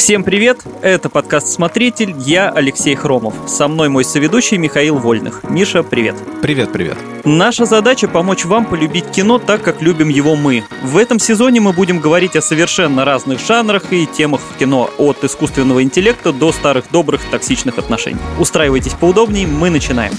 Всем привет! Это подкаст «Смотритель», я Алексей Хромов. Со мной мой соведущий Михаил Вольных. Миша, привет! Привет, привет! Наша задача – помочь вам полюбить кино так, как любим его мы. В этом сезоне мы будем говорить о совершенно разных жанрах и темах в кино, от искусственного интеллекта до старых добрых токсичных отношений. Устраивайтесь поудобнее, мы начинаем.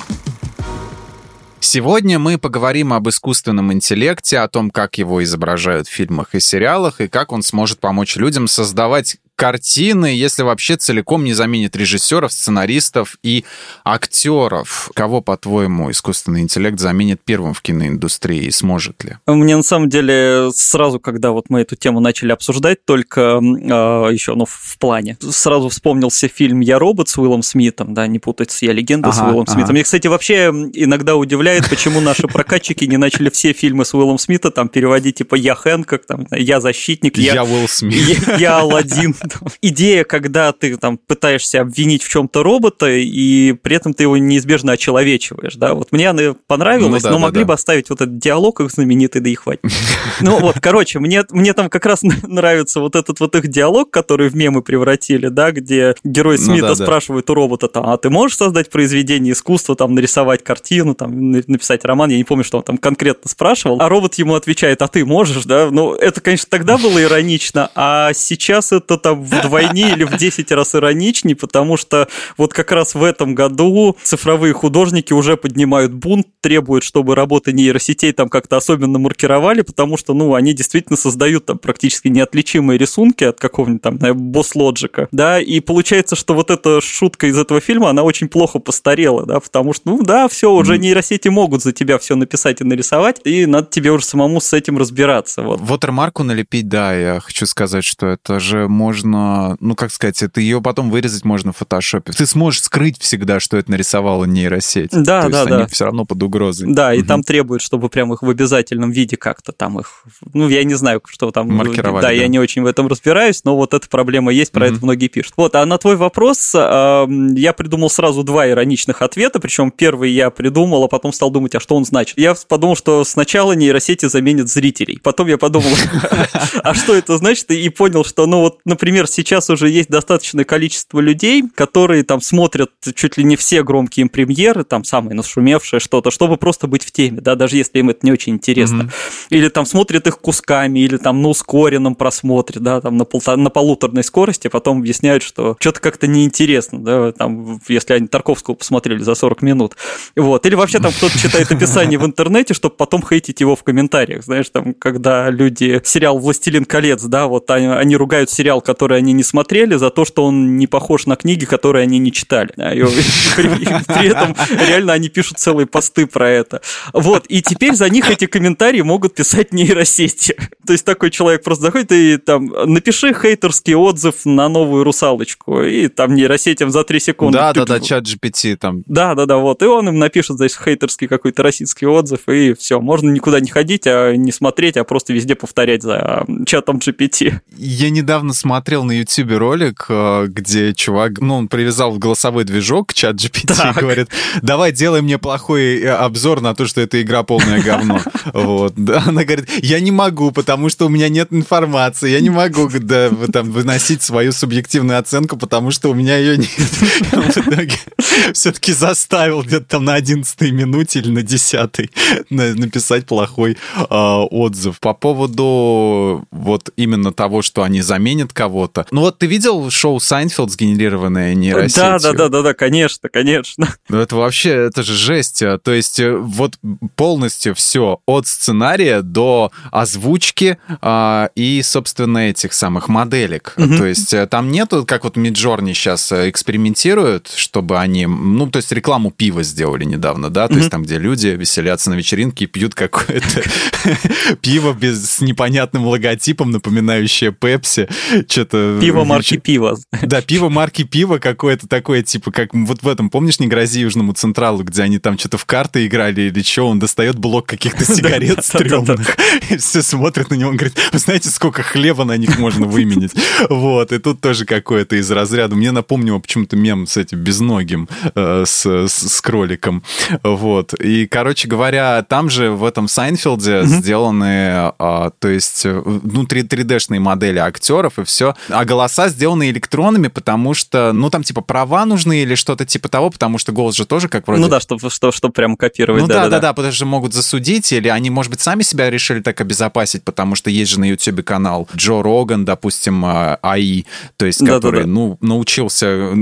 Сегодня мы поговорим об искусственном интеллекте, о том, как его изображают в фильмах и сериалах, и как он сможет помочь людям создавать картины, если вообще целиком не заменит режиссеров, сценаристов и актеров. Кого, по-твоему, искусственный интеллект заменит первым в киноиндустрии и сможет ли? Мне на самом деле сразу, когда вот мы эту тему начали обсуждать, только э, а, еще, ну, в плане, сразу вспомнился фильм «Я робот» с Уиллом Смитом, да, не путать с «Я легенда» ага, с Уиллом ага. Смитом. Мне, кстати, вообще иногда удивляет, почему наши прокатчики не начали все фильмы с Уиллом Смита там переводить типа «Я Хэнкок», там, «Я защитник», «Я, я Уилл Смит», «Я, я Аладдин», идея, когда ты там пытаешься обвинить в чем-то робота, и при этом ты его неизбежно очеловечиваешь, да, вот мне она понравилась, ну, да, но да, могли да. бы оставить вот этот диалог их знаменитый, да и хватит. Ну вот, короче, мне, мне там как раз нравится вот этот вот их диалог, который в мемы превратили, да, где герой ну Смита ну, да, спрашивает у робота там, а ты можешь создать произведение искусства, там, нарисовать картину, там, написать роман, я не помню, что он там конкретно спрашивал, а робот ему отвечает, а ты можешь, да, ну, это, конечно, тогда было иронично, а сейчас это там вдвойне или в 10 раз ироничнее, потому что вот как раз в этом году цифровые художники уже поднимают бунт, требуют, чтобы работы нейросетей там как-то особенно маркировали, потому что, ну, они действительно создают там практически неотличимые рисунки от какого-нибудь там босс-лоджика, да, и получается, что вот эта шутка из этого фильма, она очень плохо постарела, да, потому что, ну, да, все, уже нейросети могут за тебя все написать и нарисовать, и надо тебе уже самому с этим разбираться. Вот. Вотермарку налепить, да, я хочу сказать, что это же можно ну, как сказать, это ее потом вырезать можно в фотошопе. Ты сможешь скрыть всегда, что это нарисовала нейросеть. Да, То да, есть да. они все равно под угрозой. Да, и угу. там требуют, чтобы прям их в обязательном виде как-то там их, ну, я не знаю, что там. Маркировали. Да, да, я не очень в этом разбираюсь, но вот эта проблема есть, про угу. это многие пишут. Вот, а на твой вопрос я придумал сразу два ироничных ответа, причем первый я придумал, а потом стал думать, а что он значит. Я подумал, что сначала нейросети заменят зрителей. Потом я подумал, а что это значит, и понял, что, ну вот, например, сейчас уже есть достаточное количество людей, которые там смотрят чуть ли не все громкие им премьеры, там самые нашумевшие что-то, чтобы просто быть в теме, да, даже если им это не очень интересно. Mm-hmm. Или там смотрят их кусками, или там на ускоренном просмотре, да, там на, полта- на полуторной скорости, потом объясняют, что что-то как-то неинтересно, да, там, если они Тарковского посмотрели за 40 минут. Вот. Или вообще там кто-то читает описание в интернете, чтобы потом хейтить его в комментариях, знаешь, там, когда люди сериал «Властелин колец», да, вот они, они ругают сериал, который они не смотрели, за то, что он не похож на книги, которые они не читали. При этом реально они пишут целые посты про это. Вот, и теперь за них эти комментарии могут писать нейросети. То есть такой человек просто заходит и там, напиши хейтерский отзыв на новую русалочку, и там нейросетям за 3 секунды. Да, да, да, чат GPT там. Да, да, да, вот, и он им напишет, значит, хейтерский какой-то российский отзыв, и все, можно никуда не ходить, а не смотреть, а просто везде повторять за чатом GPT. Я недавно смотрел на YouTube ролик, э, где чувак, ну, он привязал в голосовой движок чат GPT так. и говорит, давай делай мне плохой э, обзор на то, что эта игра полное говно. Вот. Она говорит, я не могу, потому что у меня нет информации, я не могу да, там, выносить свою субъективную оценку, потому что у меня ее нет. Все-таки заставил где-то там на 11 минуте или на 10 написать плохой э, отзыв. По поводу вот именно того, что они заменят кого-то. Ну вот ты видел шоу Seinfeld, сгенерированное нейросетью? Да, да, да, да, да, конечно, конечно. Ну это вообще, это же жесть. А. То есть э, вот полностью все от сценария до озвучки а, и, собственно, этих самых моделек. Угу. То есть э, там нету, как вот Midjourney сейчас э, экспериментируют, чтобы они, ну, то есть рекламу пива сделали недавно, да, то угу. есть там, где люди веселятся на вечеринке и пьют какое-то пиво без с непонятным логотипом, напоминающее Пепси, что-то Пиво марки пива. Да, пиво марки пива какое-то такое, типа, как вот в этом, помнишь, «Не грози Южному Централу», где они там что-то в карты играли или что, он достает блок каких-то сигарет стрёмных, и все смотрят на него, он говорит, вы знаете, сколько хлеба на них можно выменить? Вот, и тут тоже какое-то из разряда. Мне напомнило почему-то мем с этим безногим, э, с, с, кроликом. Вот. И, короче говоря, там же в этом Seinfeld е сделаны, а, то есть, э, ну, 3D-шные модели актеров, и все А голоса сделаны электронными, потому что, ну, там, типа, права нужны или что-то типа того, потому что голос же тоже как вроде... Ну да, чтобы что, что прям копировать. Ну да, да, да, потому что могут засудить, или они, может быть, сами себя решили так обезопасить, потому что есть же на YouTube канал Джо Роган, допустим, а, AI, то есть, который, ну, научился,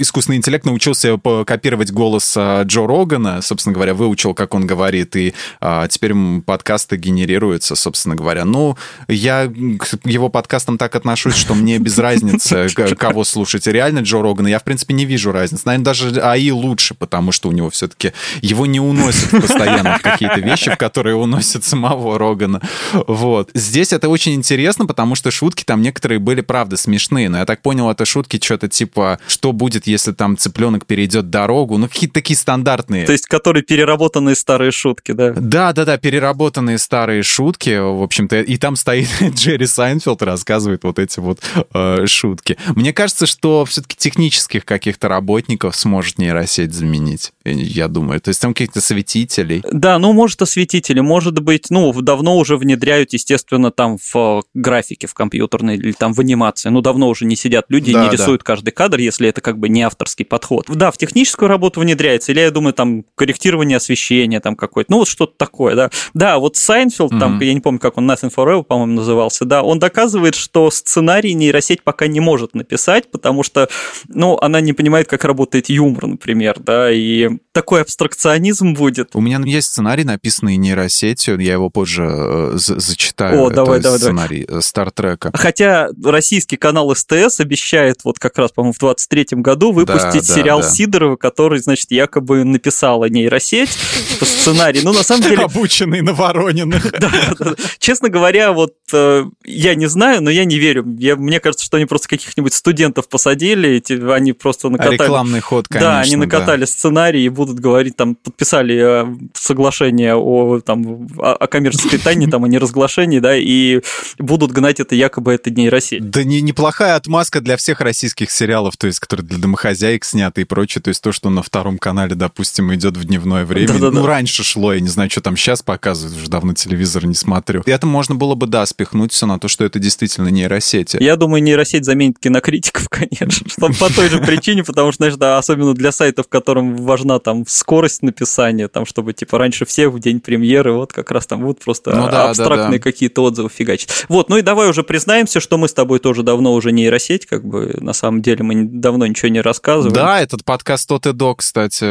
искусственный интеллект научился копировать голос а, Джо Рогана, собственно говоря, выучил, как он говорит, и а, теперь подкасты генерируются, собственно говоря. Ну, я к его подкастам так отношусь, что мне без разницы, кого слушать. Реально Джо Рогана, я, в принципе, не вижу разницы. Наверное, даже АИ лучше, потому что у него все-таки его не уносят постоянно в какие-то вещи, в которые уносят самого Рогана. Вот. Здесь это очень интересно, потому что шутки там некоторые были, правда, смешные. Но я так понял, это шутки что-то типа, что будет, если там цыпленок перейдет дорогу. Ну, какие-то такие стандартные. То есть, которые переработанные старые шутки, да? Да, да, да, переработанные старые шутки, в общем-то. И там стоит Джерри Сайнфилд, рассказывает вот эти вот э, шутки. Мне кажется, что все-таки технических каких-то работников сможет нейросеть заменить, я думаю. То есть там каких-то осветителей. Да, ну, может, осветители, может быть, ну, давно уже внедряют, естественно, там в э, графике, в компьютерной или там в анимации. Ну, давно уже не сидят люди да, и не рисуют да. каждый кадр, если это как бы не авторский подход. Да, в техническую работу внедряется, или, я думаю, там корректирование освещения там какое-то, ну, вот что-то такое, да. Да, вот Seinfeld, mm-hmm. там, я не помню, как он, Nothing Forever, по-моему, назывался, да, он доказывает, что сценарий нейросеть пока не может написать, потому что, ну, она не понимает, как работает юмор, например, да, и такой абстракционизм будет. У меня есть сценарий, написанный нейросетью, я его позже э, зачитаю. О, давай, давай, сценарий давай. Э, Стартрека. Хотя российский канал СТС обещает вот как раз, по-моему, в 23 году выпустить да, сериал да. Сидорова, который, значит, якобы написала нейросеть по сценарию. Ну, на самом деле... Обученный на Ворониных. Да, да, Честно говоря, вот э, я не знаю, но я не верю. Я, мне кажется, что они просто каких-нибудь студентов посадили, эти, они просто накатали... Рекламный ход, конечно. Да, они накатали сценарий и будут говорить, там, подписали э, соглашение о, там, о коммерческой тайне, там, о неразглашении, да, и будут гнать это якобы это нейросеть. Да не, неплохая отмазка для всех российских сериалов, то есть, которые для домохозяек сняты и прочее, то есть то, что на втором канале, допустим, идет в дневное время. Да, да, ну, да. раньше шло, я не знаю, что там сейчас показывают, уже давно телевизор не смотрю. И это можно было бы, да, спихнуть все на то, что это действительно нейросети. Я думаю, нейросеть заменит кинокритиков, конечно, по той же причине, потому что, знаешь, да, особенно для сайтов, которым важна там скорость написания, там, чтобы, типа, раньше всех в день премьеры, вот как раз там будут просто ну, да, абстрактные да, да. какие-то отзывы фигачить. Вот, ну и давай уже признаемся, что мы с тобой тоже давно уже нейросеть, как бы, на самом деле мы давно ничего не рассказываем. Да, этот подкаст тот и до, кстати,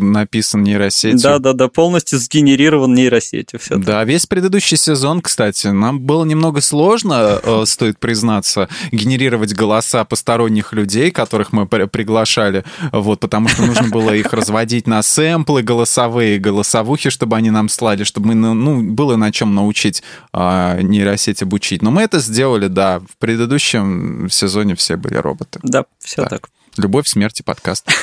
написан нейросетью. Да-да-да, полностью сгенерирован нейросетью. Все да, весь предыдущий сезон, кстати, нам было немного сложно, э, стоит признаться, генерировать голоса посторонних людей, которых мы приглашали, вот, потому что нужно было их разводить на сэмплы голосовые, голосовухи, чтобы они нам слали, чтобы мы, ну, было на чем научить а, нейросеть обучить. Но мы это сделали, да, в предыдущем сезоне все были роботы. Да, все да. так. Любовь, смерть и подкаст.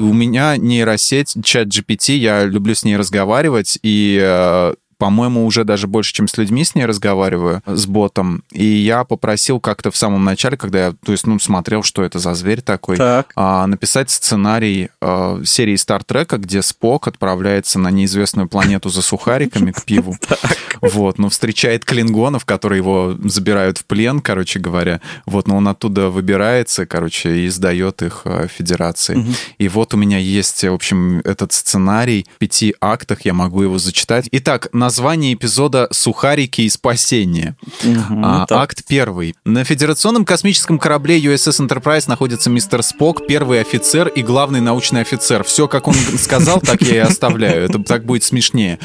И у меня нейросеть, чат GPT, я люблю с ней разговаривать, и э, по-моему, уже даже больше, чем с людьми с ней разговариваю, с ботом. И я попросил как-то в самом начале, когда я, то есть, ну, смотрел, что это за зверь такой, так. а, написать сценарий а, серии Стартрека, где Спок отправляется на неизвестную планету за сухариками к пиву. Вот, но встречает клингонов, которые его забирают в плен, короче говоря. Вот, но он оттуда выбирается, короче, и сдает их а, Федерации. И вот у меня есть, в общем, этот сценарий в пяти актах, я могу его зачитать. Итак, на название эпизода «Сухарики и спасение». Угу, а, акт первый. На федерационном космическом корабле USS Enterprise находится мистер Спок, первый офицер и главный научный офицер. Все, как он сказал, так я и оставляю. Это так будет смешнее.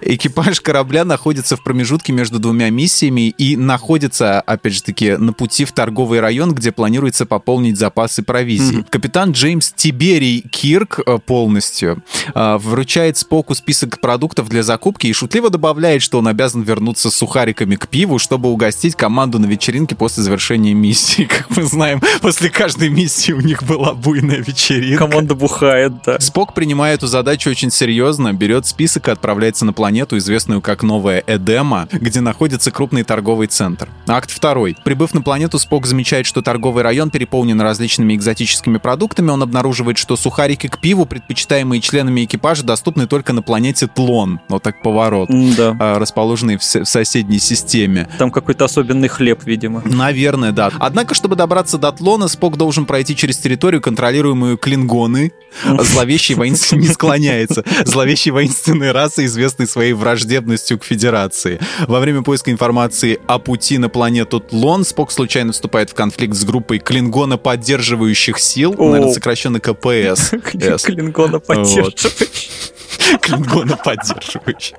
Экипаж корабля находится в промежутке между двумя миссиями и находится, опять же таки, на пути в торговый район, где планируется пополнить запасы провизии. Mm-hmm. Капитан Джеймс Тиберий Кирк э, полностью э, вручает Споку список продуктов для закупки и шутливо Шутливо добавляет, что он обязан вернуться с сухариками к пиву, чтобы угостить команду на вечеринке после завершения миссии. Как мы знаем, после каждой миссии у них была буйная вечеринка. Команда бухает, да. Спок принимает эту задачу очень серьезно, берет список и отправляется на планету, известную как Новая Эдема, где находится крупный торговый центр. Акт второй. Прибыв на планету, Спок замечает, что торговый район переполнен различными экзотическими продуктами. Он обнаруживает, что сухарики к пиву, предпочитаемые членами экипажа, доступны только на планете Тлон. Вот так поворот. Да. А, расположенные в, соседней системе. Там какой-то особенный хлеб, видимо. Наверное, да. Однако, чтобы добраться до Тлона, Спок должен пройти через территорию, контролируемую клингоны. Зловещий воинственный не склоняется. Зловещий воинственной расы, известной своей враждебностью к Федерации. Во время поиска информации о пути на планету Тлон Спок случайно вступает в конфликт с группой клингона поддерживающих сил, наверное, сокращенно КПС. Клингона поддерживающих. Клингона поддерживающих.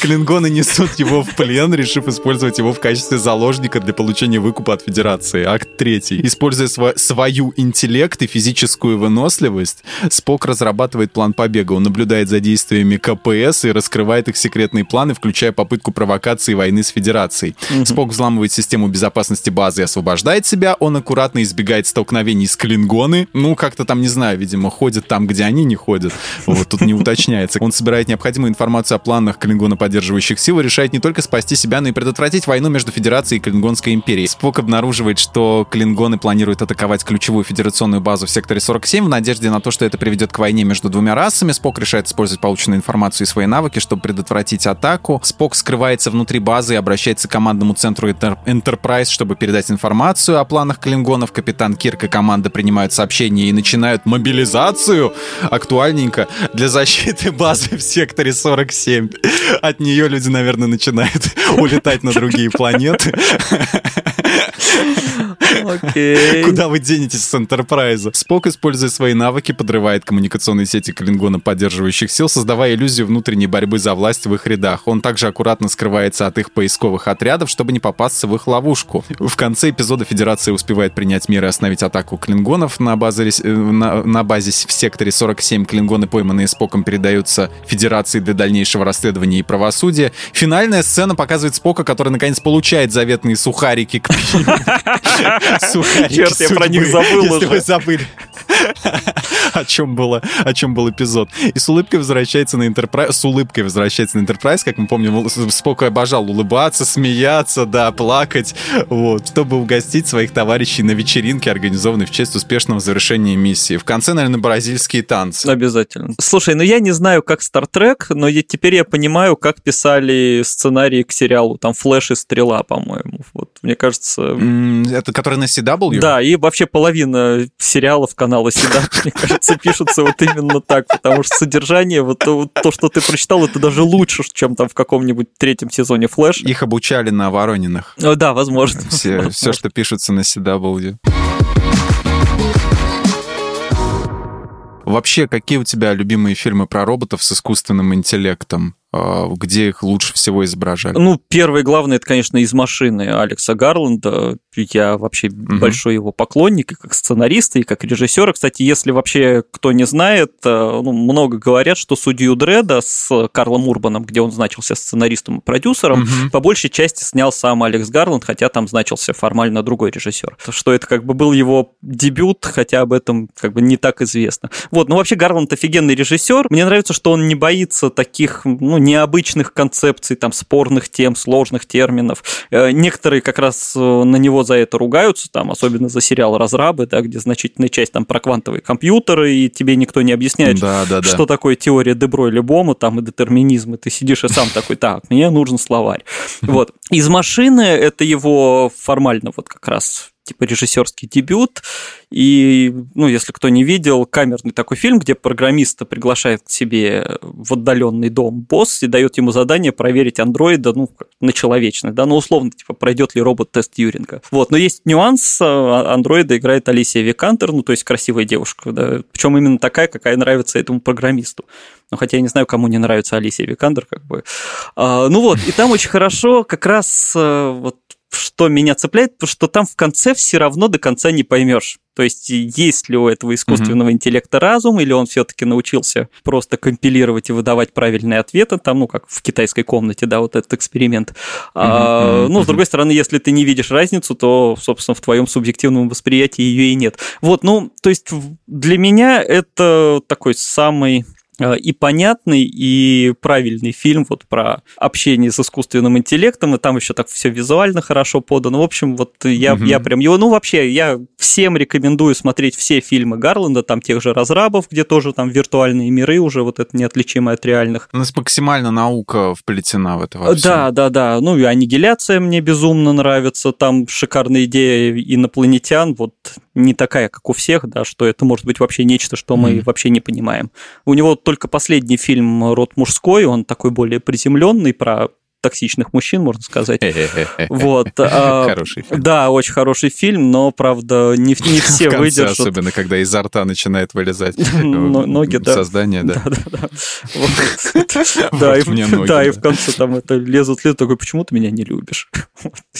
Клингоны несут его в плен, решив использовать его в качестве заложника для получения выкупа от Федерации. Акт третий. Используя св- свою интеллект и физическую выносливость, Спок разрабатывает план побега. Он наблюдает за действиями КПС и раскрывает их секретные планы, включая попытку провокации войны с Федерацией. Mm-hmm. Спок взламывает систему безопасности базы и освобождает себя. Он аккуратно избегает столкновений с Клингоны. Ну, как-то там, не знаю, видимо, ходит там, где они не ходят. Вот тут не уточняется. Он собирает необходимую информацию о планах Клингона поддерживающих сил решает не только спасти себя, но и предотвратить войну между Федерацией и Клингонской империей. Спок обнаруживает, что Клингоны планируют атаковать ключевую федерационную базу в секторе 47 в надежде на то, что это приведет к войне между двумя расами. Спок решает использовать полученную информацию и свои навыки, чтобы предотвратить атаку. Спок скрывается внутри базы и обращается к командному центру Enterprise, чтобы передать информацию о планах Клингонов. Капитан Кирк и команда принимают сообщения и начинают мобилизацию. Актуальненько для защиты базы в секторе 47. От нее люди, наверное, начинают улетать на другие планеты. Окей. Куда вы денетесь с Энтерпрайза? Спок, используя свои навыки, подрывает коммуникационные сети Клингона поддерживающих сил, создавая иллюзию внутренней борьбы за власть в их рядах. Он также аккуратно скрывается от их поисковых отрядов, чтобы не попасться в их ловушку. В конце эпизода Федерация успевает принять меры остановить атаку клингонов на, базе, э, на, на базе в секторе 47. Клингоны, пойманные Споком, передаются Федерации для дальнейшего расследования и правосудия. Финальная сцена показывает Спока, который наконец получает заветные сухарики к Сухарики Черт, я про них забыл Если вы забыли. о чем было, о чем был эпизод. И с улыбкой возвращается на Enterprise, с улыбкой возвращается на Enterprise, как мы помним, Спок обожал улыбаться, смеяться, да, плакать, вот, чтобы угостить своих товарищей на вечеринке, организованной в честь успешного завершения миссии. В конце, наверное, бразильские танцы. Обязательно. Слушай, ну я не знаю, как Star Trek, но я, теперь я понимаю, как писали сценарии к сериалу, там Флэш и Стрела, по-моему. Вот, мне кажется... Это который на CW? Да, и вообще половина сериалов канала CW, мне кажется, пишутся вот именно так, потому что содержание, вот то, что ты прочитал, это даже лучше, чем там в каком-нибудь третьем сезоне Флэш. Их обучали на Воронинах. Да, возможно. Все, возможно. все что пишется на CW. Вообще, какие у тебя любимые фильмы про роботов с искусственным интеллектом? А, где их лучше всего изображали? Ну, первый главный, это, конечно, из машины Алекса Гарланда. Я вообще угу. большой его поклонник, и как сценариста, и как режиссера. Кстати, если вообще кто не знает, э, ну, много говорят, что судью Дреда с Карлом Урбаном, где он значился сценаристом и продюсером, угу. по большей части снял сам Алекс Гарланд, хотя там значился формально другой режиссер. Что это как бы был его дебют, хотя об этом как бы не так известно. Вот, ну вообще Гарланд офигенный режиссер. Мне нравится, что он не боится таких, ну, необычных концепций, там, спорных тем, сложных терминов. Э, некоторые как раз э, на него за это ругаются, там, особенно за сериал «Разрабы», да, где значительная часть там про квантовые компьютеры, и тебе никто не объясняет, да, да, что да. такое теория Деброй-Лебома, там, и детерминизм, и ты сидишь и сам такой, так, мне нужен словарь. Вот. Из машины это его формально вот как раз типа режиссерский дебют. И, ну, если кто не видел, камерный такой фильм, где программиста приглашает к себе в отдаленный дом босс и дает ему задание проверить андроида, ну, на человечность, да, ну, условно, типа, пройдет ли робот тест Юринга. Вот, но есть нюанс, а, андроида играет Алисия Викантер, ну, то есть красивая девушка, да, причем именно такая, какая нравится этому программисту. Ну, хотя я не знаю, кому не нравится Алисия Викандер, как бы. А, ну вот, и там очень хорошо как раз э, вот что меня цепляет, то что там в конце все равно до конца не поймешь. То есть, есть ли у этого искусственного mm-hmm. интеллекта разум, или он все-таки научился просто компилировать и выдавать правильные ответы, там, ну, как в китайской комнате, да, вот этот эксперимент. Mm-hmm. А, ну, с другой стороны, если ты не видишь разницу, то, собственно, в твоем субъективном восприятии ее и нет. Вот, ну, то есть, для меня это такой самый и понятный, и правильный фильм вот про общение с искусственным интеллектом, и там еще так все визуально хорошо подано. В общем, вот я, угу. я прям его, ну вообще, я всем рекомендую смотреть все фильмы Гарланда, там тех же разрабов, где тоже там виртуальные миры уже, вот это неотличимое от реальных. У нас максимально наука вплетена в это во Да, да, да. Ну и аннигиляция мне безумно нравится, там шикарная идея инопланетян, вот не такая, как у всех, да, что это может быть вообще нечто, что мы mm. вообще не понимаем. У него только последний фильм «Род мужской», он такой более приземленный, про токсичных мужчин, можно сказать. Вот. А, хороший фильм. Да, очень хороший фильм, но, правда, не, не все В конце выдержат. особенно, когда изо рта начинает вылезать ноги, да. Создание, да. Да, и, в конце там это лезут, лезут, такой, почему ты меня не любишь?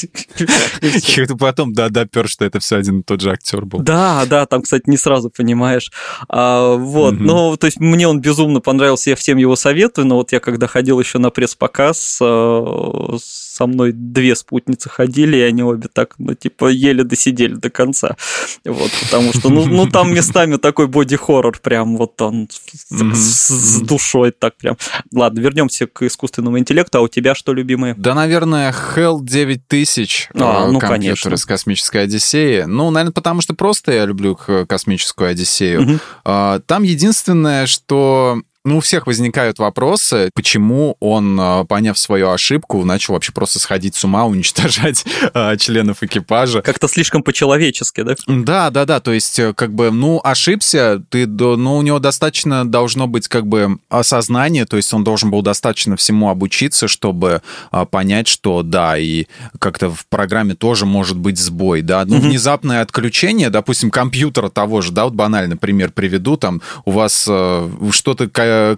И потом, да, допер, что это все один и тот же актер был. Да, да, там, кстати, не сразу понимаешь. А, вот, ну, то есть мне он безумно понравился, я всем его советую, но вот я когда ходил еще на пресс-показ, а, со мной две спутницы ходили, и они обе так, ну, типа, еле досидели до конца. Вот, потому что, ну, ну там местами такой боди-хоррор прям вот он с, с душой так прям. Ладно, вернемся к искусственному интеллекту, а у тебя что любимое? Да, наверное, Hell 9000. А, ну, конечно. из космической Одиссеи. Ну, наверное, потому что просто я люблю космическую Одиссею. Угу. Там единственное, что ну, у всех возникают вопросы, почему он, а, поняв свою ошибку, начал вообще просто сходить с ума, уничтожать э, членов экипажа. Как-то слишком по-человечески, да? Да, да, да. То есть, э, как бы, ну, ошибся, ты, ну, у него достаточно должно быть, как бы, осознание, то есть он должен был достаточно всему обучиться, чтобы э, понять, что да, и как-то в программе тоже может быть сбой, да. Ну, mm-hmm. внезапное отключение, допустим, компьютера того же, да, вот банальный пример приведу, там у вас э, что-то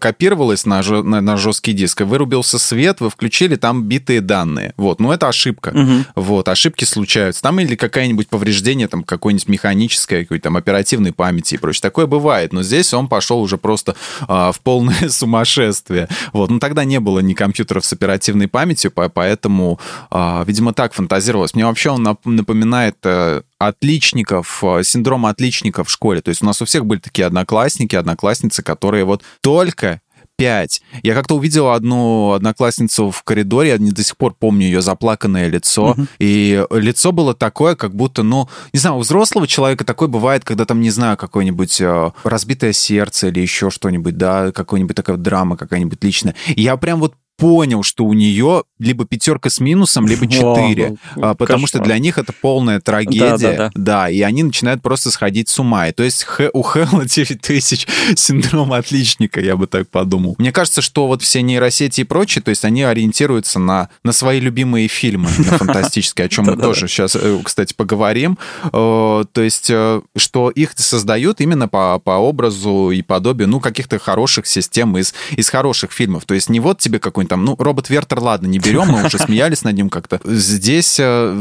копировалось на, на, на жесткий диск, и вырубился свет, вы включили там битые данные. Вот, ну это ошибка. Угу. Вот, ошибки случаются. Там или какое-нибудь повреждение там какой-нибудь механической, какой-то там оперативной памяти и прочее. Такое бывает, но здесь он пошел уже просто а, в полное сумасшествие. Вот, ну тогда не было ни компьютеров с оперативной памятью, поэтому, а, видимо, так фантазировалось. Мне вообще он напоминает э, отличников, э, синдром отличников в школе. То есть у нас у всех были такие одноклассники, одноклассницы, которые вот только 5. Я как-то увидел одну одноклассницу в коридоре, я не до сих пор помню ее заплаканное лицо, угу. и лицо было такое, как будто, ну, не знаю, у взрослого человека такое бывает, когда там, не знаю, какое-нибудь э, разбитое сердце или еще что-нибудь, да, какая-нибудь такая драма какая-нибудь личная. И я прям вот понял, что у нее либо пятерка с минусом, либо четыре, а, потому что для них это полная трагедия, да, да, да. да, и они начинают просто сходить с ума. И то есть у Хэлла 9 тысяч синдром отличника, я бы так подумал. Мне кажется, что вот все нейросети и прочее, то есть они ориентируются на, на свои любимые фильмы на фантастические, о чем мы тоже сейчас, э, кстати, поговорим. Э, то есть, э, что их создают именно по, по образу и подобию, ну, каких-то хороших систем из, из хороших фильмов. То есть не вот тебе какой какой-нибудь там, ну, робот Вертер, ладно, не берем, мы уже смеялись над ним как-то. Здесь э,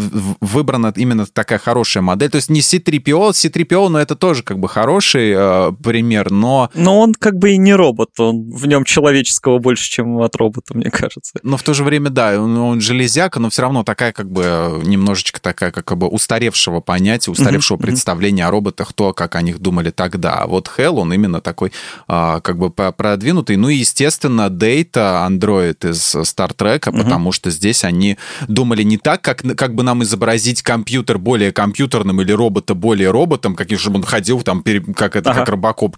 выбрана именно такая хорошая модель. То есть не C3PO, C3PO, но это тоже как бы хороший э, пример, но... Но он как бы и не робот, он в нем человеческого больше, чем от робота, мне кажется. Но в то же время, да, он, он железяка, но все равно такая как бы немножечко такая как бы устаревшего понятия, устаревшего mm-hmm. представления о роботах, то, как о них думали тогда. А вот Hell, он именно такой а, как бы продвинутый. Ну и, естественно, Data, Android делает из Стартрека, угу. потому что здесь они думали не так, как, как бы нам изобразить компьютер более компьютерным или робота более роботом, как чтобы он ходил там, как это, ага. как робокоп,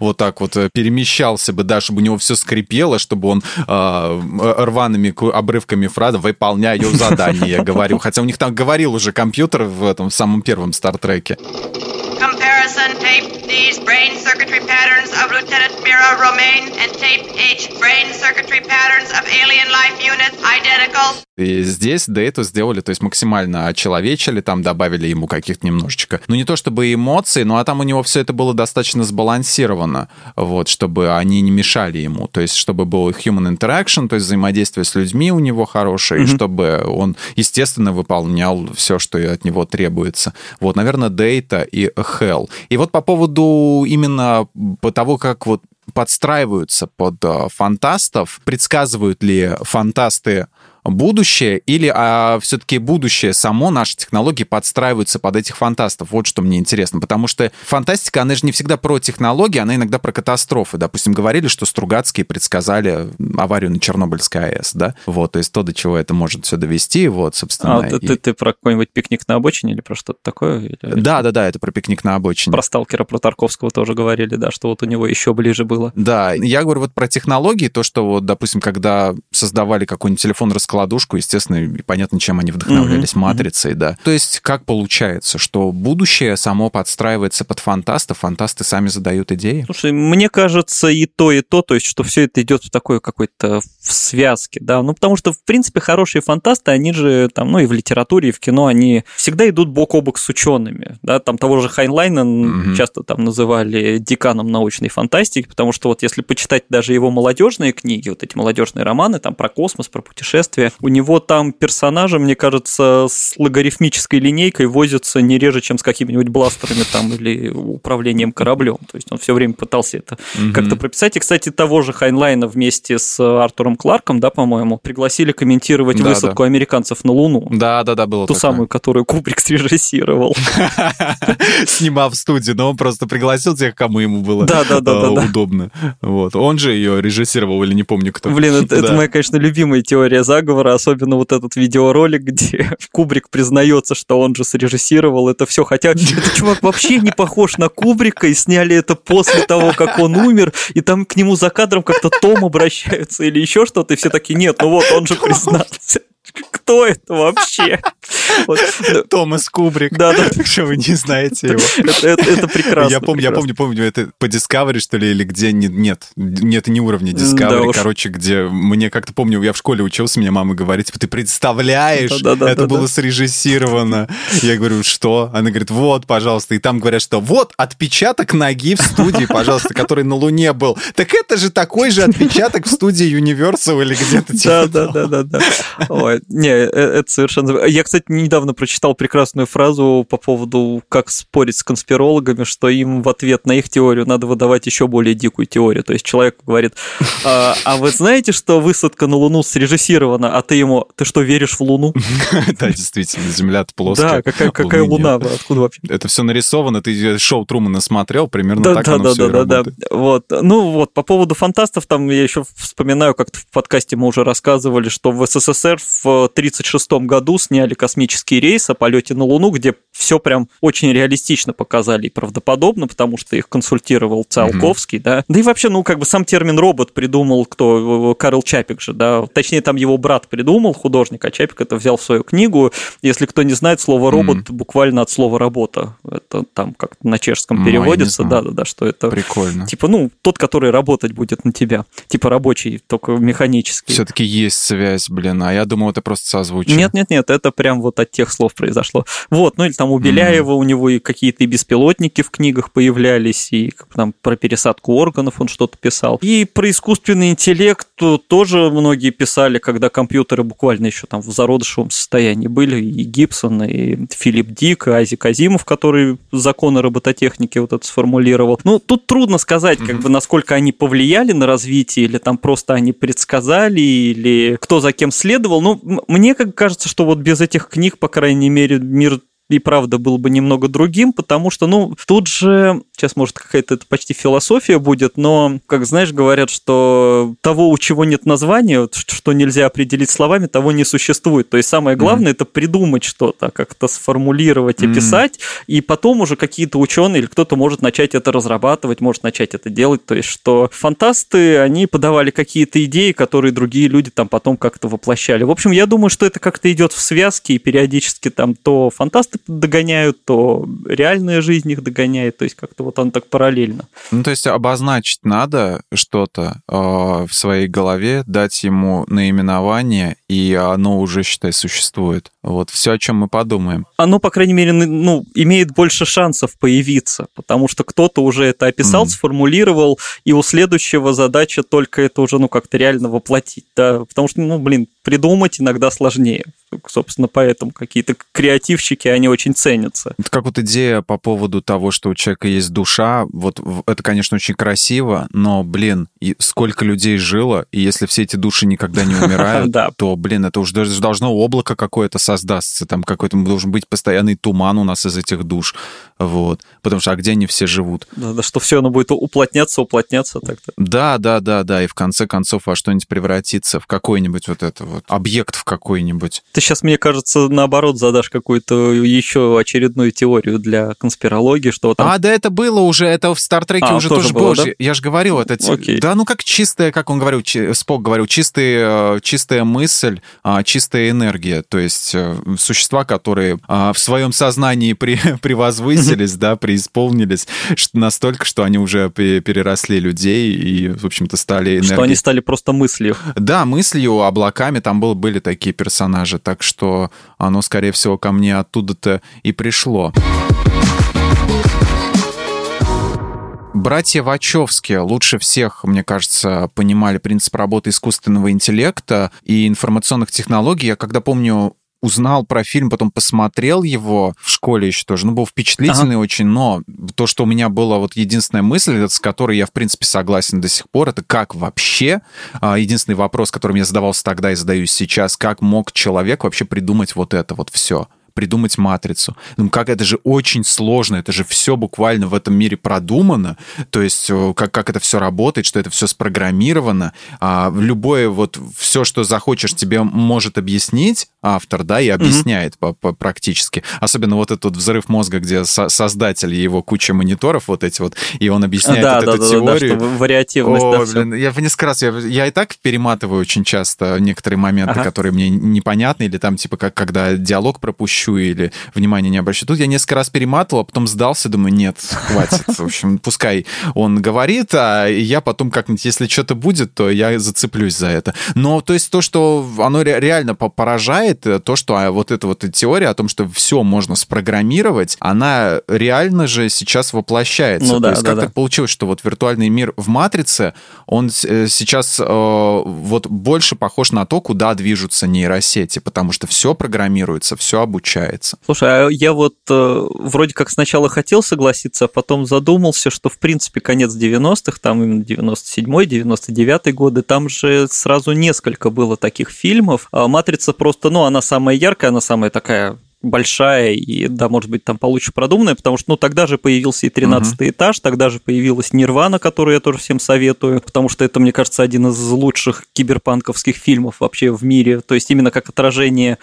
вот так вот э, перемещался бы, да, чтобы у него все скрипело, чтобы он э, рваными обрывками фразы выполняю задание, я говорю. Хотя у них там говорил уже компьютер в этом самом первом Стартреке. Tape these brain circuitry patterns of Lieutenant Mira Romaine and tape H brain circuitry patterns of alien life units identical. И здесь Дейту сделали, то есть максимально очеловечили, там добавили ему каких-то немножечко, ну не то чтобы эмоции, ну а там у него все это было достаточно сбалансировано, вот, чтобы они не мешали ему, то есть чтобы был human interaction, то есть взаимодействие с людьми у него хорошее, mm-hmm. и чтобы он, естественно, выполнял все, что от него требуется. Вот, наверное, Дейта и Hell. И вот по поводу именно по того, как вот подстраиваются под э, фантастов, предсказывают ли фантасты будущее или а, все-таки будущее само, наши технологии подстраиваются под этих фантастов? Вот что мне интересно, потому что фантастика, она же не всегда про технологии, она иногда про катастрофы. Допустим, говорили, что Стругацкие предсказали аварию на Чернобыльской АЭС, да? Вот, то есть то, до чего это может все довести, вот, собственно. А, и... ты, ты про какой-нибудь пикник на обочине или про что-то такое? Или... Да, да, да, это про пикник на обочине. Про сталкера, про Тарковского тоже говорили, да, что вот у него еще ближе было. Да, я говорю вот про технологии, то, что вот, допустим, когда создавали какой-нибудь телефон-раскладушку, естественно, понятно, чем они вдохновлялись, mm-hmm. матрицей, да. То есть как получается, что будущее само подстраивается под фантастов, фантасты сами задают идеи? Слушай, мне кажется и то, и то, то есть что все это идет в такой какой-то в связке, да, ну потому что, в принципе, хорошие фантасты, они же там, ну и в литературе, и в кино, они всегда идут бок о бок с учеными, да, там того же Хайнлайна mm-hmm. часто там называли деканом научной фантастики, потому что вот если почитать даже его молодежные книги, вот эти молодежные романы, там про космос, про путешествия, у него там персонажи, мне кажется, с логарифмической линейкой возятся не реже, чем с какими-нибудь бластерами там или управлением кораблем. То есть он все время пытался это mm-hmm. как-то прописать. И, кстати, того же Хайнлайна вместе с Артуром Кларком, да, по-моему, пригласили комментировать да, высадку да. американцев на Луну. Да, да, да, было Ту такое. самую, которую Кубрик срежиссировал. Снимав в студии, но он просто пригласил тех, кому ему было да, да, да, удобно. Вот. Он же ее режиссировал или не помню кто. Блин, это, это моя, конечно, любимая теория заговора, особенно вот этот видеоролик, где Кубрик признается, что он же срежиссировал это все, хотя этот чувак вообще не похож на Кубрика, и сняли это после того, как он умер, и там к нему за кадром как-то Том обращаются или еще что-то, и все таки нет, ну вот, он же признался кто это вообще? Вот. Томас Кубрик. Да, да. Что вы не знаете его. Это, это, это прекрасно. Я помню, прекрасно. я помню, помню, это по Discovery, что ли, или где нет, нет, нет, не уровня Discovery, да короче, где мне как-то помню, я в школе учился, мне мама говорит, типа, ты представляешь, да, да, это было срежиссировано. Я говорю, что? Она говорит, вот, пожалуйста. И там говорят, что вот отпечаток ноги в студии, пожалуйста, который на Луне был. Так это же такой же отпечаток в студии Universal или где-то типа Да, да, да, да, да. Ой, не, это совершенно... Я, кстати, недавно прочитал прекрасную фразу по поводу, как спорить с конспирологами, что им в ответ на их теорию надо выдавать еще более дикую теорию. То есть человек говорит, а, а вы знаете, что высадка на Луну срежиссирована, а ты ему, ты что, веришь в Луну? Да, действительно, Земля-то плоская. Да, какая, какая Луна, откуда вообще? Это все нарисовано, ты шоу Трумана смотрел, примерно так оно да, все да, да, да. Вот. Ну вот, по поводу фантастов, там я еще вспоминаю, как в подкасте мы уже рассказывали, что в СССР в 1936 году сняли космический рейс о полете на Луну, где все прям очень реалистично показали и правдоподобно, потому что их консультировал Циолковский, mm-hmm. да. Да и вообще, ну, как бы сам термин робот придумал кто? Карл Чапик же, да. Точнее, там его брат придумал, художник, а Чапик это взял в свою книгу. Если кто не знает, слово робот mm-hmm. буквально от слова работа. Это там как на чешском mm-hmm. переводится, да-да-да, что это... Прикольно. Типа, ну, тот, который работать будет на тебя. Типа рабочий, только механический. Все-таки есть связь, блин, а я думал, это просто созвучие. Нет-нет-нет, это прям вот от тех слов произошло. Вот, ну или там у Беляева mm-hmm. у него и какие-то и беспилотники в книгах появлялись, и там про пересадку органов он что-то писал. И про искусственный интеллект тоже многие писали, когда компьютеры буквально еще там в зародышевом состоянии были, и Гибсон, и Филипп Дик, и Азик Азимов, который законы робототехники вот это сформулировал. Ну, тут трудно сказать, как mm-hmm. бы, насколько они повлияли на развитие, или там просто они предсказали, или кто за кем следовал. Ну, мне как кажется, что вот без этих книг, по крайней мере, мир и правда был бы немного другим, потому что, ну, тут же, сейчас, может, какая-то это почти философия будет, но, как знаешь, говорят, что того, у чего нет названия, что нельзя определить словами, того не существует. То есть самое главное mm-hmm. это придумать что-то, как-то сформулировать и mm-hmm. писать, и потом уже какие-то ученые или кто-то может начать это разрабатывать, может начать это делать. То есть, что фантасты, они подавали какие-то идеи, которые другие люди там потом как-то воплощали. В общем, я думаю, что это как-то идет в связке, и периодически там то фантасты догоняют, то реальная жизнь их догоняет, то есть как-то вот он так параллельно. Ну, то есть обозначить надо что-то э, в своей голове, дать ему наименование, и оно уже, считай, существует. Вот все, о чем мы подумаем. Оно, по крайней мере, ну, имеет больше шансов появиться, потому что кто-то уже это описал, mm. сформулировал, и у следующего задача только это уже, ну, как-то реально воплотить, да, потому что, ну, блин, придумать иногда сложнее. Собственно, поэтому какие-то креативщики, они очень ценятся. Это как вот идея по поводу того, что у человека есть душа. Вот это, конечно, очень красиво, но, блин, и сколько людей жило, и если все эти души никогда не умирают, то, блин, это уже должно облако какое-то создаться, там какой-то должен быть постоянный туман у нас из этих душ, вот. Потому что, а где они все живут? Да, да, что все оно будет уплотняться, уплотняться так-то. Да, да, да, да, и в конце концов во что-нибудь превратиться, в какой-нибудь вот это вот объект в какой-нибудь. Ты сейчас, мне кажется, наоборот задашь какую-то еще очередную теорию для конспирологии, что там... А, да это было уже, это в Стартреке а, уже тоже, тоже было, да? Я же говорил, это... Окей. Да, ну как чистая, как он говорил, Спок говорил, чистая, чистая мысль, а, чистая энергия, то есть э, существа, которые а, в своем сознании при, превозвысились, да, преисполнились настолько, что они уже переросли людей и, в общем-то, стали энергией. Что они стали просто мыслью. Да, мыслью, облаками, там был, были такие персонажи, так что оно, скорее всего, ко мне оттуда-то и пришло. Братья Вачовски лучше всех, мне кажется, понимали принцип работы искусственного интеллекта и информационных технологий. Я когда помню узнал про фильм, потом посмотрел его в школе еще тоже. Ну, был впечатлительный ага. очень, но то, что у меня была вот единственная мысль, с которой я, в принципе, согласен до сих пор, это как вообще, а, единственный вопрос, которым я задавался тогда и задаюсь сейчас, как мог человек вообще придумать вот это вот все? Придумать матрицу. Ну, как это же очень сложно, это же все буквально в этом мире продумано, то есть э, как, как это все работает, что это все спрограммировано. А, любое вот все, что захочешь, тебе может объяснить автор, да, и объясняет mm-hmm. по, по, практически. Особенно вот этот взрыв мозга, где со- создатель его куча мониторов вот эти вот, и он объясняет да, вот да, эту да, теорию. Да, да, вариативность. О, да, блин, я несколько раз, я, я и так перематываю очень часто некоторые моменты, ага. которые мне непонятны, или там типа как когда диалог пропущу, ищу или внимания не обращу. Тут я несколько раз перематывал, а потом сдался, думаю, нет, хватит. В общем, пускай он говорит, а я потом как-нибудь, если что-то будет, то я зацеплюсь за это. Но то есть то, что оно реально поражает, э, то, что а, вот эта вот теория о том, что все можно спрограммировать, она реально же сейчас воплощается. Ну, да, то есть да, как да. так получилось, что вот виртуальный мир в матрице, он э, сейчас э, вот больше похож на то, куда движутся нейросети, потому что все программируется, все обучается получается. Слушай, а я вот э, вроде как сначала хотел согласиться, а потом задумался, что в принципе конец 90-х, там именно 97-й, 99-й годы, там же сразу несколько было таких фильмов. А «Матрица» просто, ну, она самая яркая, она самая такая большая и, да, может быть, там получше продуманная, потому что, ну, тогда же появился и 13 uh-huh. этаж, тогда же появилась Нирвана, которую я тоже всем советую, потому что это, мне кажется, один из лучших киберпанковских фильмов вообще в мире, то есть именно как отражение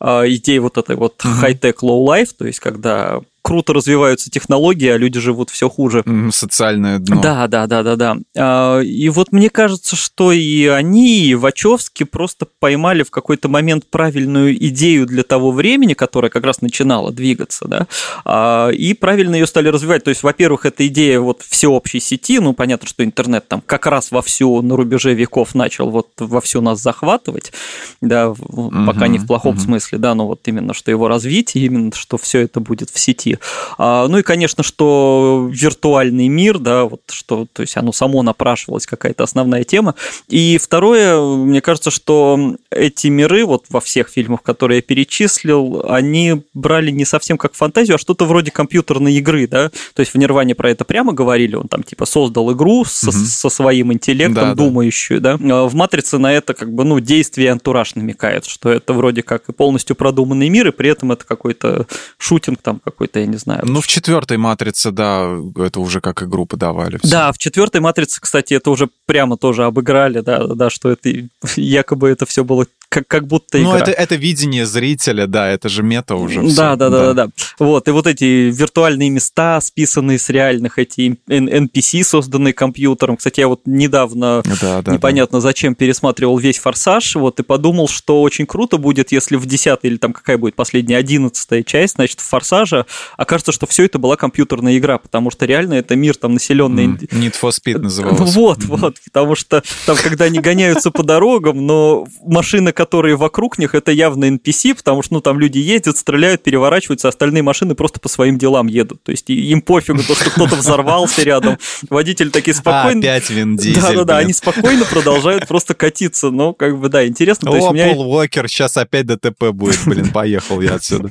э, идей вот этой вот high-tech low-life, то есть когда круто развиваются технологии, а люди живут все хуже. Социальное дно. Да, да, да, да, да. А, и вот мне кажется, что и они, и Вачовски просто поймали в какой-то момент правильную идею для того времени, которая как раз начинала двигаться, да, а, и правильно ее стали развивать. То есть, во-первых, эта идея вот всеобщей сети, ну, понятно, что интернет там как раз вовсю на рубеже веков начал вот вовсю нас захватывать, да, угу, пока не в плохом угу. смысле, да, но вот именно, что его развитие, именно, что все это будет в сети. А, ну и, конечно, что виртуальный мир, да, вот что, то есть оно само напрашивалось, какая-то основная тема. И второе, мне кажется, что эти миры, вот во всех фильмах, которые я перечислил, они брали не совсем как фантазию, а что-то вроде компьютерной игры, да, то есть в Нирване про это прямо говорили, он там типа создал игру со, угу. со своим интеллектом, да, думающую, да. да. В «Матрице» на это как бы, ну, действие антураж намекает, что это вроде как и полностью продуманный мир, и при этом это какой-то шутинг там какой-то, я не знаю. Ну, в четвертой матрице, да, это уже как игру подавали. Все. Да, в четвертой матрице, кстати, это уже прямо тоже обыграли, да, да, что это якобы это все было как, как будто игра. Ну, это, это видение зрителя, да, это же мета уже. Да, все. Да, да, да, да, да. Вот, и вот эти виртуальные места, списанные с реальных, эти NPC, созданные компьютером. Кстати, я вот недавно, да, да, непонятно да. зачем, пересматривал весь «Форсаж», вот, и подумал, что очень круто будет, если в 10 или там какая будет последняя, одиннадцатая часть, значит, в «Форсаже» окажется, что все это была компьютерная игра, потому что реально это мир там населенный... Mm, Need for Speed назывался. Вот, mm-hmm. вот, потому что там, когда они гоняются по дорогам, но машина, которые вокруг них, это явно NPC, потому что, ну, там люди ездят, стреляют, переворачиваются, остальные машины просто по своим делам едут. То есть им пофигу то, что кто-то взорвался рядом. Водители такие спокойно... Опять Вин Дизель, Да-да-да, они спокойно продолжают просто катиться. Ну, как бы, да, интересно. О, Пол Уокер, сейчас опять ДТП будет. Блин, поехал я отсюда.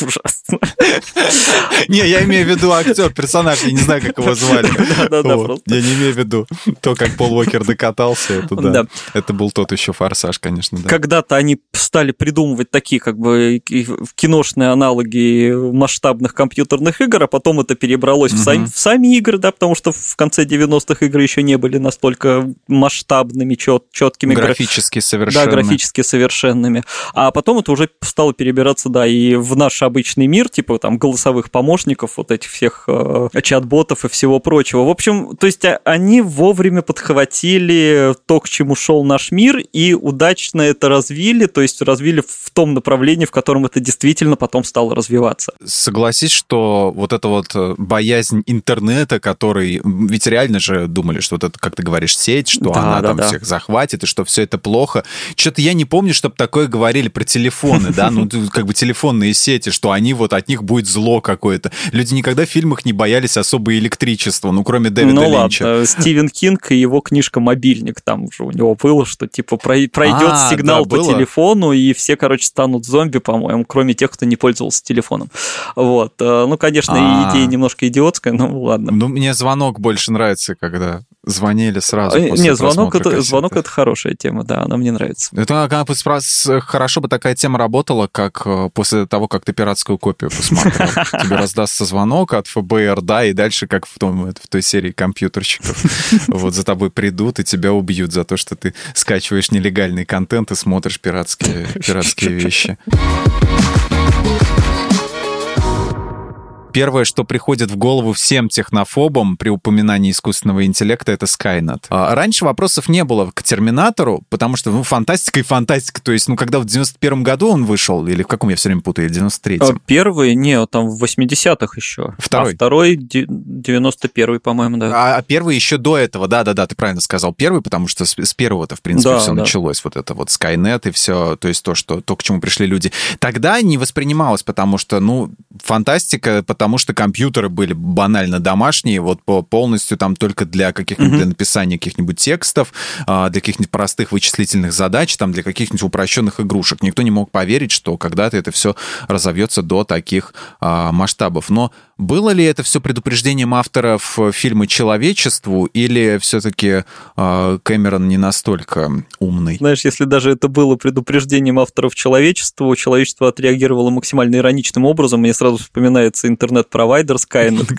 Ужасно. Не, я имею в виду актер, персонаж, я не знаю, как его звали. Да-да-да, просто. Я не имею в виду то, как Пол Уокер докатался, это да. Это был тот еще форсаж, конечно, да. Когда-то они стали придумывать такие как бы киношные аналоги масштабных компьютерных игр, а потом это перебралось в, сами, в сами игры, да, потому что в конце 90-х игры еще не были настолько масштабными, чет, четкими. Графически совершенно. Да, графически совершенными. А потом это уже стало перебираться, да, и в наш обычный мир, типа там голосовых помощников, вот этих всех э, чат-ботов и всего прочего. В общем, то есть а, они вовремя подхватили то, к чему шел наш мир, и удачно это развили, то есть развили в том направлении, в котором это действительно потом стало развиваться. Согласись, что вот эта вот э, боязнь интернета, который... Ведь реально же думали, что вот это, как ты говоришь, сеть, что да, она да, там да. всех захватит, и что все это плохо. Что-то я не помню, чтобы такое говорили про телефоны, да, ну, как бы телефонные сети, что они вот от них будет зло какое-то. Люди никогда в фильмах не боялись особо электричества, ну, кроме Дэвида ну, Линча. ладно, Стивен Кинг и его книжка «Мобильник», там уже у него было, что, типа, пройдет а, сигнал да, по было? телефону, и все, короче, станут зомби, по-моему, кроме тех, кто не пользовался телефоном. Вот. Э, ну, конечно, А-а-а. идея немножко идиотская, но ладно. Ну, мне звонок больше нравится, когда звонили сразу а, после Нет, звонок это, звонок это хорошая тема, да, она мне нравится. Это бы хорошо бы такая тема работала, как э, после того, как ты пиратскую копию посмотрел. Тебе раздастся звонок от ФБР, да, и дальше, как в, том, в той серии компьютерщиков, вот за тобой придут и тебя убьют за то, что ты скачиваешь нелегальный контент и смотришь пиратские, пиратские вещи. Первое, что приходит в голову всем технофобам при упоминании искусственного интеллекта, это Skynet. А раньше вопросов не было к Терминатору, потому что, ну, фантастика и фантастика. То есть, ну, когда в 91 году он вышел, или в каком я все время путаю, 93-м? А, первый, не, там в 80-х еще. Второй? А второй 91-й, по-моему, да. А, а первый еще до этого, да-да-да, ты правильно сказал. Первый, потому что с, с первого-то, в принципе, да, все да. началось. Вот это вот Skynet и все, то есть то, что, то, к чему пришли люди. Тогда не воспринималось, потому что, ну, фантастика, потому что компьютеры были банально домашние, вот по полностью там только для каких-нибудь, для написания каких-нибудь текстов, а, для каких-нибудь простых вычислительных задач, там для каких-нибудь упрощенных игрушек. Никто не мог поверить, что когда-то это все разовьется до таких а, масштабов. Но было ли это все предупреждением авторов фильма «Человечеству» или все-таки э, Кэмерон не настолько умный? Знаешь, если даже это было предупреждением авторов «Человечеству», человечество отреагировало максимально ироничным образом. Мне сразу вспоминается интернет-провайдер Skynet.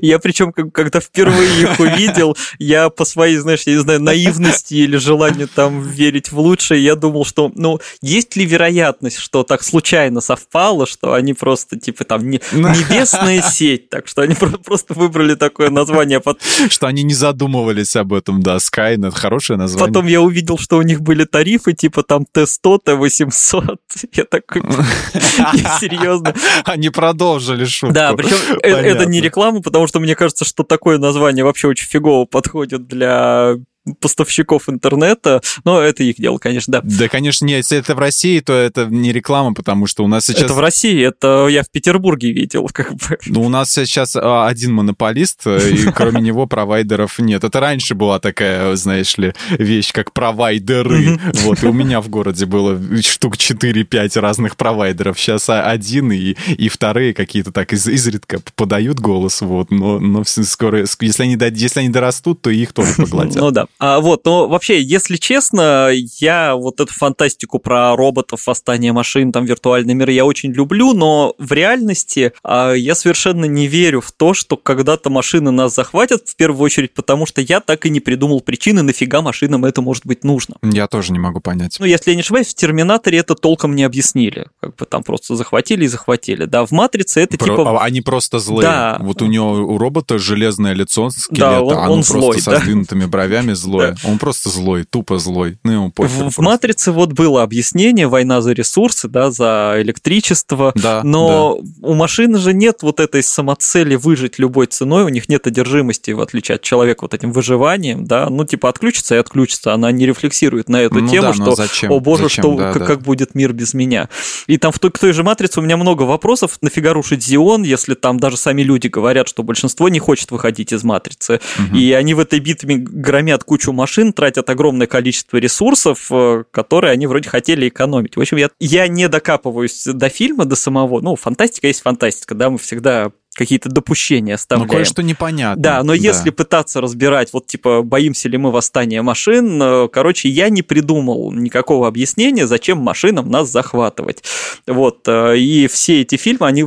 Я причем, когда впервые их увидел, я по своей, знаешь, я не знаю, наивности или желанию там верить в лучшее, я думал, что, ну, есть ли вероятность, что так случайно совпало, что они просто, типа, там, небесные сеть, так что они просто выбрали такое название. Что они не задумывались об этом, да, Skynet, хорошее название. Потом я увидел, что у них были тарифы, типа там Т100, Т800. Я такой, серьезно. Они продолжили шутку. Да, причем э, это не реклама, потому что мне кажется, что такое название вообще очень фигово подходит для поставщиков интернета, но это их дело, конечно, да. Да, конечно, нет, если это в России, то это не реклама, потому что у нас сейчас... Это в России, это я в Петербурге видел, как бы. Ну, у нас сейчас а, один монополист, э, и кроме него провайдеров нет. Это раньше была такая, знаешь ли, вещь, как провайдеры. Вот, и у меня в городе было штук 4-5 разных провайдеров. Сейчас один, и, и вторые какие-то так из, изредка подают голос, вот, но, но скоро, если они, если они дорастут, то их тоже поглотят. Ну да. А, вот, но вообще, если честно, я вот эту фантастику про роботов, восстание машин, там виртуальный мир я очень люблю, но в реальности а, я совершенно не верю в то, что когда-то машины нас захватят, в первую очередь потому, что я так и не придумал причины, нафига машинам это может быть нужно. Я тоже не могу понять. Ну, если я не ошибаюсь, в Терминаторе это толком не объяснили. Как бы там просто захватили и захватили. Да, в Матрице это Про... типа... А, они просто злые. Да. Вот у него, у робота железное лицо, скелет, да, он, а он просто злой, со да? сдвинутыми бровями, злой. Да. Он просто злой, тупо злой. Ну, ему похер. В, в «Матрице» вот было объяснение, война за ресурсы, да, за электричество, да, но да. у машины же нет вот этой самоцели выжить любой ценой, у них нет одержимости, в отличие от человека, вот этим выживанием, да, ну, типа, отключится и отключится, она не рефлексирует на эту ну, тему, да, что, зачем? о боже, зачем? что, да, как, да. как будет мир без меня. И там в той, в той же «Матрице» у меня много вопросов, нафига рушить Зион, если там даже сами люди говорят, что большинство не хочет выходить из «Матрицы», угу. и они в этой битве громят кучу машин, тратят огромное количество ресурсов, э, которые они вроде хотели экономить. В общем, я, я не докапываюсь до фильма, до самого, ну, фантастика есть фантастика, да, мы всегда какие-то допущения оставляем. Ну, кое-что непонятно. Да, но да. если пытаться разбирать, вот типа, боимся ли мы восстания машин, э, короче, я не придумал никакого объяснения, зачем машинам нас захватывать. Вот, э, и все эти фильмы, они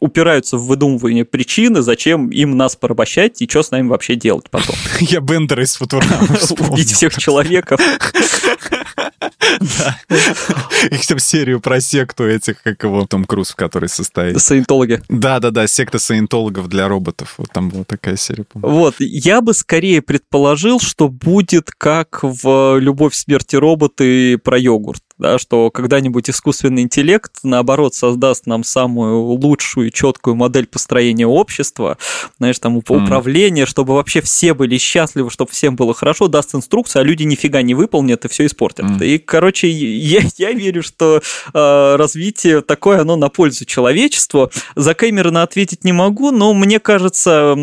упираются в выдумывание причины, зачем им нас порабощать и что с нами вообще делать потом. Я Бендера из Футурамы Убить всех человеков. Да. Их там серию про секту этих, как его, Том Круз, в которой состоит. Саентологи. Да-да-да, секта саентологов для роботов. Вот там была такая серия, по-моему. Вот, я бы скорее предположил, что будет как в «Любовь, смерти роботы» про йогурт да, что когда-нибудь искусственный интеллект, наоборот, создаст нам самую лучшую и четкую модель построения общества, знаешь, там управление, mm. чтобы вообще все были счастливы, чтобы всем было хорошо, даст инструкцию, а люди нифига не выполнят и все испортят. Mm. И, короче, я, я верю, что э, развитие такое, оно на пользу человечеству. За Кэмерона ответить не могу, но мне кажется,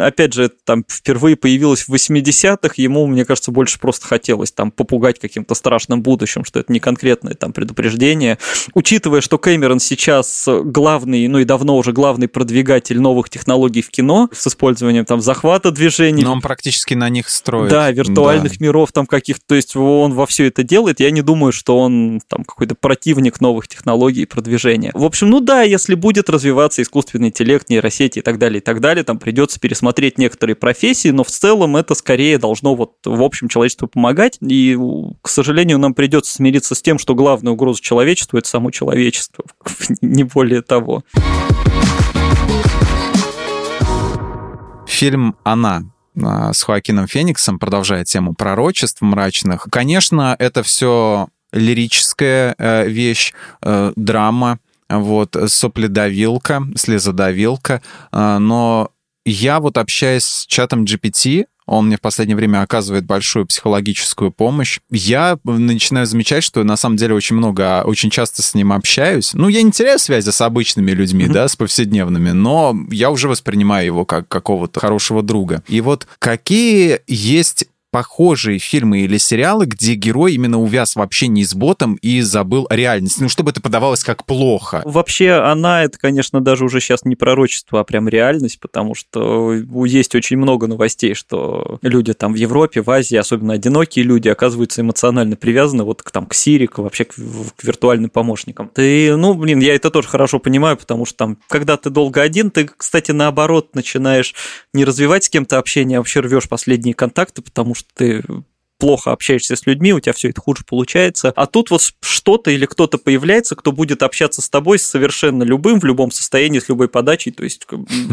опять же, там впервые появилось в 80-х, ему, мне кажется, больше просто хотелось там попугать каким-то страшным будущим, что это не конкретное там предупреждение. Учитывая, что Кэмерон сейчас главный, ну и давно уже главный продвигатель новых технологий в кино с использованием там захвата движений. Но он практически на них строит. Да, виртуальных да. миров там каких-то, то есть он во все это делает. Я не думаю, что он там какой-то противник новых технологий и продвижения. В общем, ну да, если будет развиваться искусственный интеллект, нейросети и так далее, и так далее, там придется пересмотреть некоторые профессии, но в целом это скорее должно вот в общем человечеству помогать. И, к сожалению, нам придется смириться с тем, что главная угроза человечеству – это само человечество, не более того. Фильм «Она» а, с Хоакином Фениксом, продолжая тему пророчеств мрачных. Конечно, это все лирическая э, вещь, э, драма, вот, сопледавилка, слезодавилка, э, но я вот общаясь с чатом GPT, он мне в последнее время оказывает большую психологическую помощь. Я начинаю замечать, что на самом деле очень много, очень часто с ним общаюсь. Ну, я не теряю связи с обычными людьми, mm-hmm. да, с повседневными, но я уже воспринимаю его как какого-то хорошего друга. И вот какие есть похожие фильмы или сериалы, где герой именно увяз вообще не с ботом и забыл о реальности, ну, чтобы это подавалось как плохо. Вообще, она, это, конечно, даже уже сейчас не пророчество, а прям реальность, потому что есть очень много новостей, что люди там в Европе, в Азии, особенно одинокие люди, оказываются эмоционально привязаны вот к, там, к Сири, к, вообще к, к виртуальным помощникам. Ты, ну, блин, я это тоже хорошо понимаю, потому что там, когда ты долго один, ты, кстати, наоборот, начинаешь не развивать с кем-то общение, а вообще рвешь последние контакты, потому что ты плохо общаешься с людьми, у тебя все это хуже получается. А тут вот что-то или кто-то появляется, кто будет общаться с тобой с совершенно любым, в любом состоянии, с любой подачей, то есть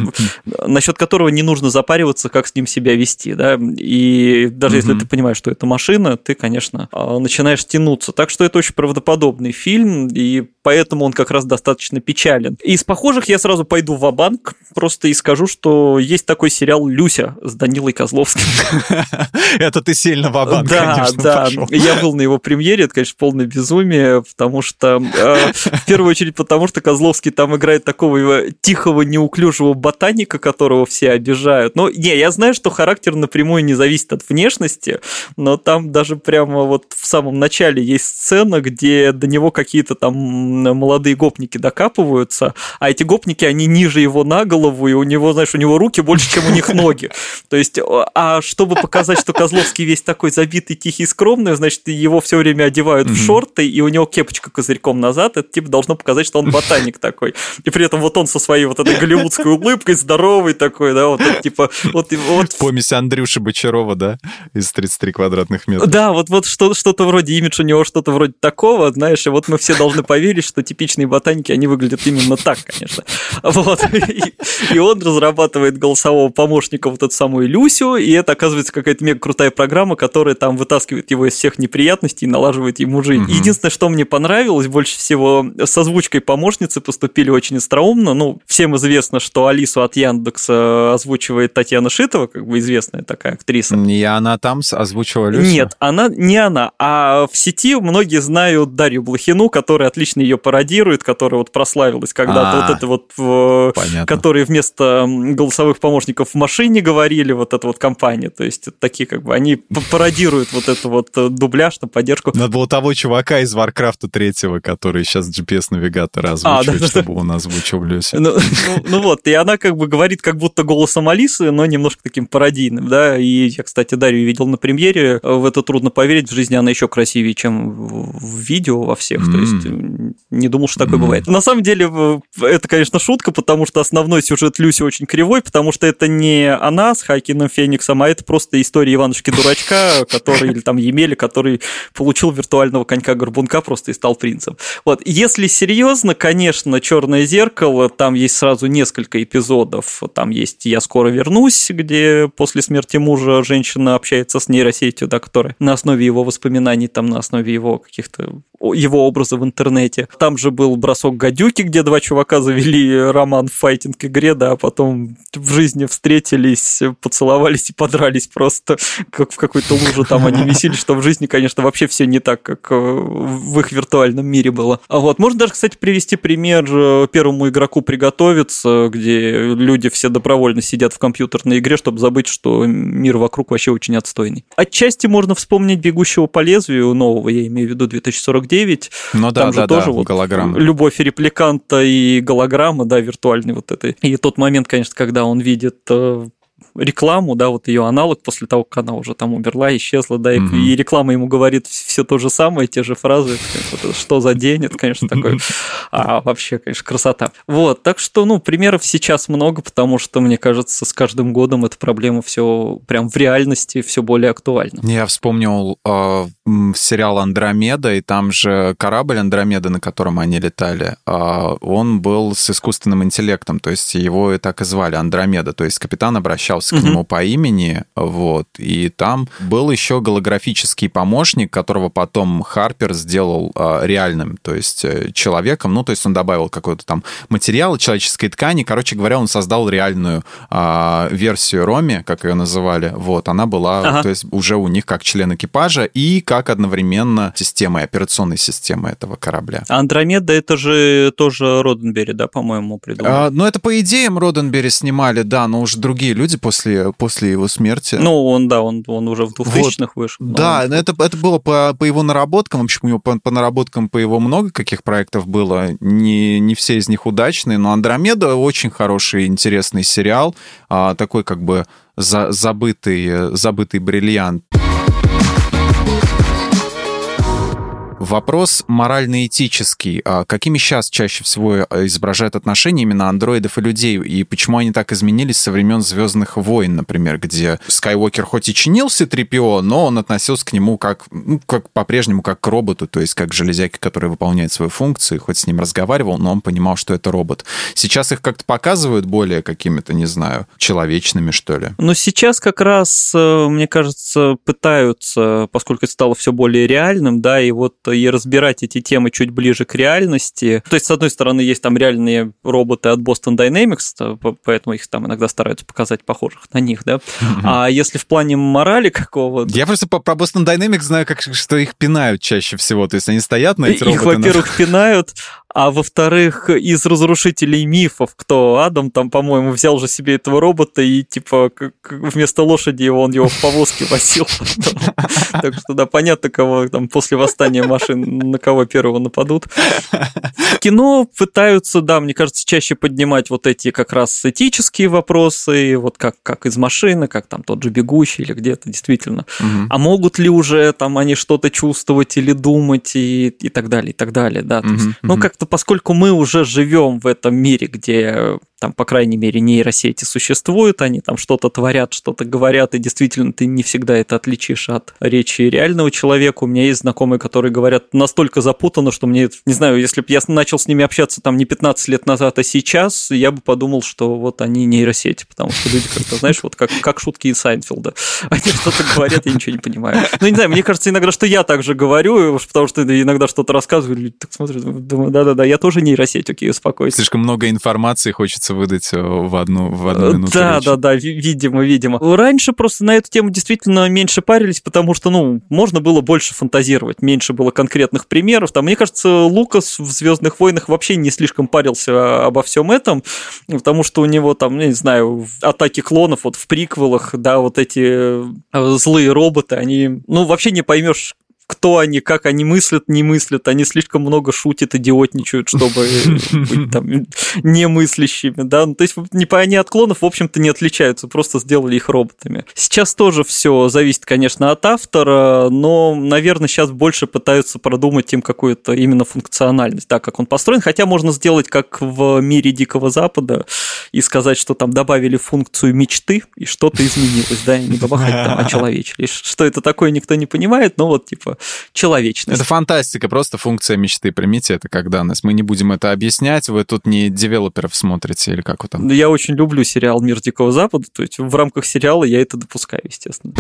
насчет которого не нужно запариваться, как с ним себя вести, да, и даже если ты понимаешь, что это машина, ты, конечно, а, начинаешь тянуться. Так что это очень правдоподобный фильм, и поэтому он как раз достаточно печален. Из похожих я сразу пойду в банк просто и скажу, что есть такой сериал «Люся» с Данилой Козловским. Это ты сильно в банк Да, да. Я был на его премьере, это, конечно, полное безумие, потому что... Э, в первую очередь потому, что Козловский там играет такого тихого, неуклюжего ботаника, которого все обижают. Ну, не, я знаю, что характер напрямую не зависит от внешности, но там даже прямо вот в самом начале есть сцена, где до него какие-то там молодые гопники докапываются, а эти гопники, они ниже его на голову, и у него, знаешь, у него руки больше, чем у них ноги. То есть, а чтобы показать, что Козловский весь такой забитый, тихий, скромный, значит, его все время одевают в шорты, и у него кепочка козырьком назад, это типа должно показать, что он ботаник такой. И при этом вот он со своей вот этой голливудской улыбкой, здоровый такой, да, вот типа... Вот, вот... Помесь Андрюши Бочарова, да, из 33 квадратных метра. Да, вот, вот что, что-то вроде имидж у него, что-то вроде такого, знаешь, и вот мы все должны поверить, говорит, что типичные ботаники, они выглядят именно так, конечно. Вот. И, он разрабатывает голосового помощника, вот эту самую Люсю, и это оказывается какая-то мега крутая программа, которая там вытаскивает его из всех неприятностей и налаживает ему жизнь. Угу. Единственное, что мне понравилось больше всего, с озвучкой помощницы поступили очень остроумно. Ну, всем известно, что Алису от Яндекса озвучивает Татьяна Шитова, как бы известная такая актриса. И она там озвучивала Люсю? Нет, она не она. А в сети многие знают Дарью Блохину, которая отлично ее пародирует, которая вот прославилась когда-то. Вот это вот, которые вместо голосовых помощников в машине говорили, вот эта вот компания. То есть такие как бы, они пародируют вот эту вот э, дубляж на поддержку. Надо было того чувака из Варкрафта третьего, который сейчас GPS-навигатор озвучивает, а, да, чтобы да. он озвучил Люсю. Ну, ну, ну вот, и она как бы говорит как будто голосом Алисы, но немножко таким пародийным, да, и я, кстати, Дарью видел на премьере, в это трудно поверить, в жизни она еще красивее, чем в видео во всех, mm. то есть не думал, что такое mm. бывает. На самом деле, это, конечно, шутка, потому что основной сюжет Люси очень кривой, потому что это не она с Хакином Фениксом, а это просто история Иванушки-дурачка, который, или там Емеля, который получил виртуального конька-горбунка просто и стал принцем. Вот, если серьезно, конечно, Черное зеркало, там есть сразу несколько эпизодов, там есть «Я скоро вернусь», где после смерти мужа женщина общается с нейросетью, да, которая на основе его воспоминаний, там, на основе его каких-то его образа в интернете. Там же был бросок гадюки, где два чувака завели роман в файтинг-игре, да, а потом в жизни встретились, поцеловались и подрались просто, как в какой-то луже там они месили, что в жизни, конечно, вообще все не так, как э, в их виртуальном мире было. А вот можно даже, кстати, привести пример э, первому игроку приготовиться, где люди все добровольно сидят в компьютерной игре, чтобы забыть, что мир вокруг вообще очень отстойный. Отчасти можно вспомнить «Бегущего по лезвию» нового, я имею в виду 2049. Ну да, Там да, же да, тоже вот голограмма. любовь репликанта и голограмма, да, виртуальный вот этой. И тот момент, конечно, когда он видит э, рекламу, да, вот ее аналог после того, как она уже там умерла, исчезла, да, и, угу. и реклама ему говорит все то же самое, те же фразы, конечно, что за день, это, конечно, такой, а вообще, конечно, красота. Вот, так что, ну, примеров сейчас много, потому что, мне кажется, с каждым годом эта проблема все прям в реальности все более актуальна. Я вспомнил э, сериал «Андромеда», и там же корабль «Андромеда», на котором они летали, э, он был с искусственным интеллектом, то есть его и так и звали Андромеда, то есть капитан обращался обращался к нему по имени, вот, и там был еще голографический помощник, которого потом Харпер сделал э, реальным, то есть э, человеком, ну, то есть он добавил какой-то там материал человеческой ткани, короче говоря, он создал реальную э, версию Роми, как ее называли, вот, она была, ага. то есть уже у них как член экипажа и как одновременно система, операционной системы этого корабля. Андромеда это же тоже Роденбери, да, по-моему, придумал? А, ну, это по идеям Роденбери снимали, да, но уже другие люди после после, после его смерти. Ну, он, да, он, он уже в 2000-х вот. вышел. Да, он... это, это было по, по его наработкам. В общем, у него по, по наработкам по его много каких проектов было. Не, не все из них удачные, но «Андромеда» очень хороший, интересный сериал. А, такой как бы за, забытый, забытый бриллиант. Вопрос морально-этический. А какими сейчас чаще всего э, изображают отношения именно андроидов и людей? И почему они так изменились со времен «Звездных войн», например, где Скайуокер хоть и чинился 3PO, но он относился к нему как, ну, как по-прежнему как к роботу, то есть как к железяке, который выполняет свою функцию, хоть с ним разговаривал, но он понимал, что это робот. Сейчас их как-то показывают более какими-то, не знаю, человечными, что ли? Ну, сейчас как раз, э, мне кажется, пытаются, поскольку это стало все более реальным, да, и вот и разбирать эти темы чуть ближе к реальности. То есть, с одной стороны, есть там реальные роботы от Boston Dynamics, поэтому их там иногда стараются показать похожих на них, да. А если в плане морали какого-то... Я просто про Boston Dynamics знаю, как, что их пинают чаще всего. То есть они стоят на эти роботы. Их, во-первых, пинают, а во-вторых, из разрушителей мифов, кто Адам там, по-моему, взял же себе этого робота и типа вместо лошади он его в повозке возил. Так что да, понятно, кого там после восстания машин на кого первого нападут. Кино пытаются, да, мне кажется, чаще поднимать вот эти как раз этические вопросы, вот как, как из машины, как там тот же бегущий или где-то действительно. А могут ли уже там они что-то чувствовать или думать и, и так далее, и так далее, да. ну, как-то поскольку мы уже живем в этом мире, где там, по крайней мере, нейросети существуют, они там что-то творят, что-то говорят, и действительно ты не всегда это отличишь от речи реального человека. У меня есть знакомые, которые говорят настолько запутанно, что мне, не знаю, если бы я начал с ними общаться там не 15 лет назад, а сейчас, я бы подумал, что вот они нейросети, потому что люди как-то, знаешь, вот как, как шутки из Сайнфилда. Они что-то говорят, я ничего не понимаю. Ну, не знаю, мне кажется иногда, что я так же говорю, потому что иногда что-то рассказываю, люди так смотрят, думаю, да-да-да, я тоже нейросеть, окей, успокойся. Слишком много информации хочется выдать э, в одну, в одну минуту Да, речи. да, да, видимо, видимо. Раньше просто на эту тему действительно меньше парились, потому что, ну, можно было больше фантазировать, меньше было конкретных примеров. Там, мне кажется, Лукас в Звездных войнах вообще не слишком парился обо всем этом, потому что у него там, не знаю, атаки клонов вот в приквелах, да, вот эти э, злые роботы, они, ну, вообще не поймешь, кто они, как они мыслят, не мыслят. Они слишком много шутят, идиотничают, чтобы быть там немыслящими, да. Ну, то есть не по они от клонов, в общем-то, не отличаются, просто сделали их роботами. Сейчас тоже все зависит, конечно, от автора, но, наверное, сейчас больше пытаются продумать им какую-то именно функциональность, да, как он построен. Хотя можно сделать, как в мире Дикого Запада, и сказать, что там добавили функцию мечты, и что-то изменилось, да, и не бабахать там очеловечили. Что это такое, никто не понимает, но вот, типа, человечность. Это фантастика, просто функция мечты. Примите это как данность. Мы не будем это объяснять, вы тут не девелоперов смотрите или как вы там? Я очень люблю сериал «Мир Дикого Запада», то есть в рамках сериала я это допускаю, естественно.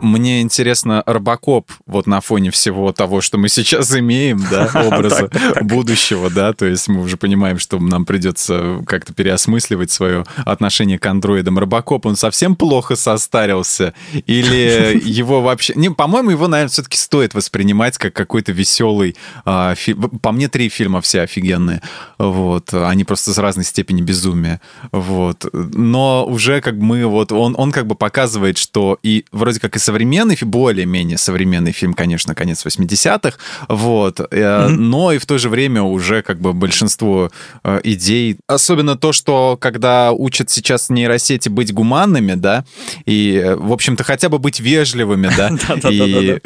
Мне интересно, Робокоп вот на фоне всего того, что мы сейчас имеем, да, образа будущего, да, то есть мы уже понимаем, что нам придется как-то переосмысливать свое отношение к андроидам. Робокоп, он совсем плохо состарился? Или его вообще... Не, по-моему, его, наверное, все-таки стоит воспринимать как какой-то веселый а, фильм. По мне, три фильма все офигенные. Вот. Они просто с разной степени безумия. Вот. Но уже как мы вот... Он, он как бы показывает, что и вроде как и современный, более-менее современный фильм, конечно, конец 80-х, вот, mm-hmm. но и в то же время уже как бы большинство э, идей, особенно то, что когда учат сейчас нейросети быть гуманными, да, и, э, в общем-то, хотя бы быть вежливыми, да, и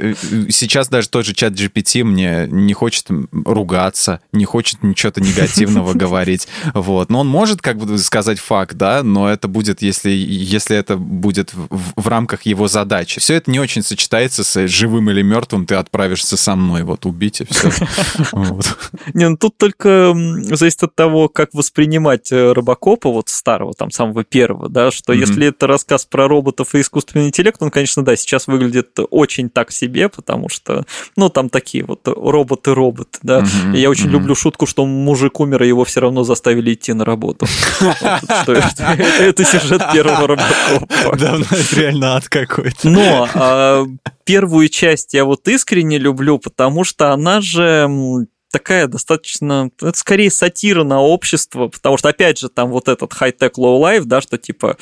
сейчас даже тот же чат GPT мне не хочет ругаться, не хочет ничего-то негативного говорить, вот, но он может как бы сказать факт, да, но это будет, если, если это будет в, в рамках его задачи. Все все это не очень сочетается с живым или мертвым, ты отправишься со мной, вот, убить и все. Не, ну тут только зависит от того, как воспринимать э, Робокопа, вот старого, там, самого первого, да, что если это рассказ про роботов и искусственный интеллект, он, конечно, да, сейчас выглядит очень так себе, потому что, ну, там такие вот роботы-роботы, да. Я очень люблю шутку, что мужик умер, и его все равно заставили идти на работу. Это сюжет первого Робокопа. Да, это реально ад какой-то. Но а, первую часть я вот искренне люблю, потому что она же такая достаточно, это скорее сатира на общество, потому что, опять же, там вот этот high-tech low-life, да, что типа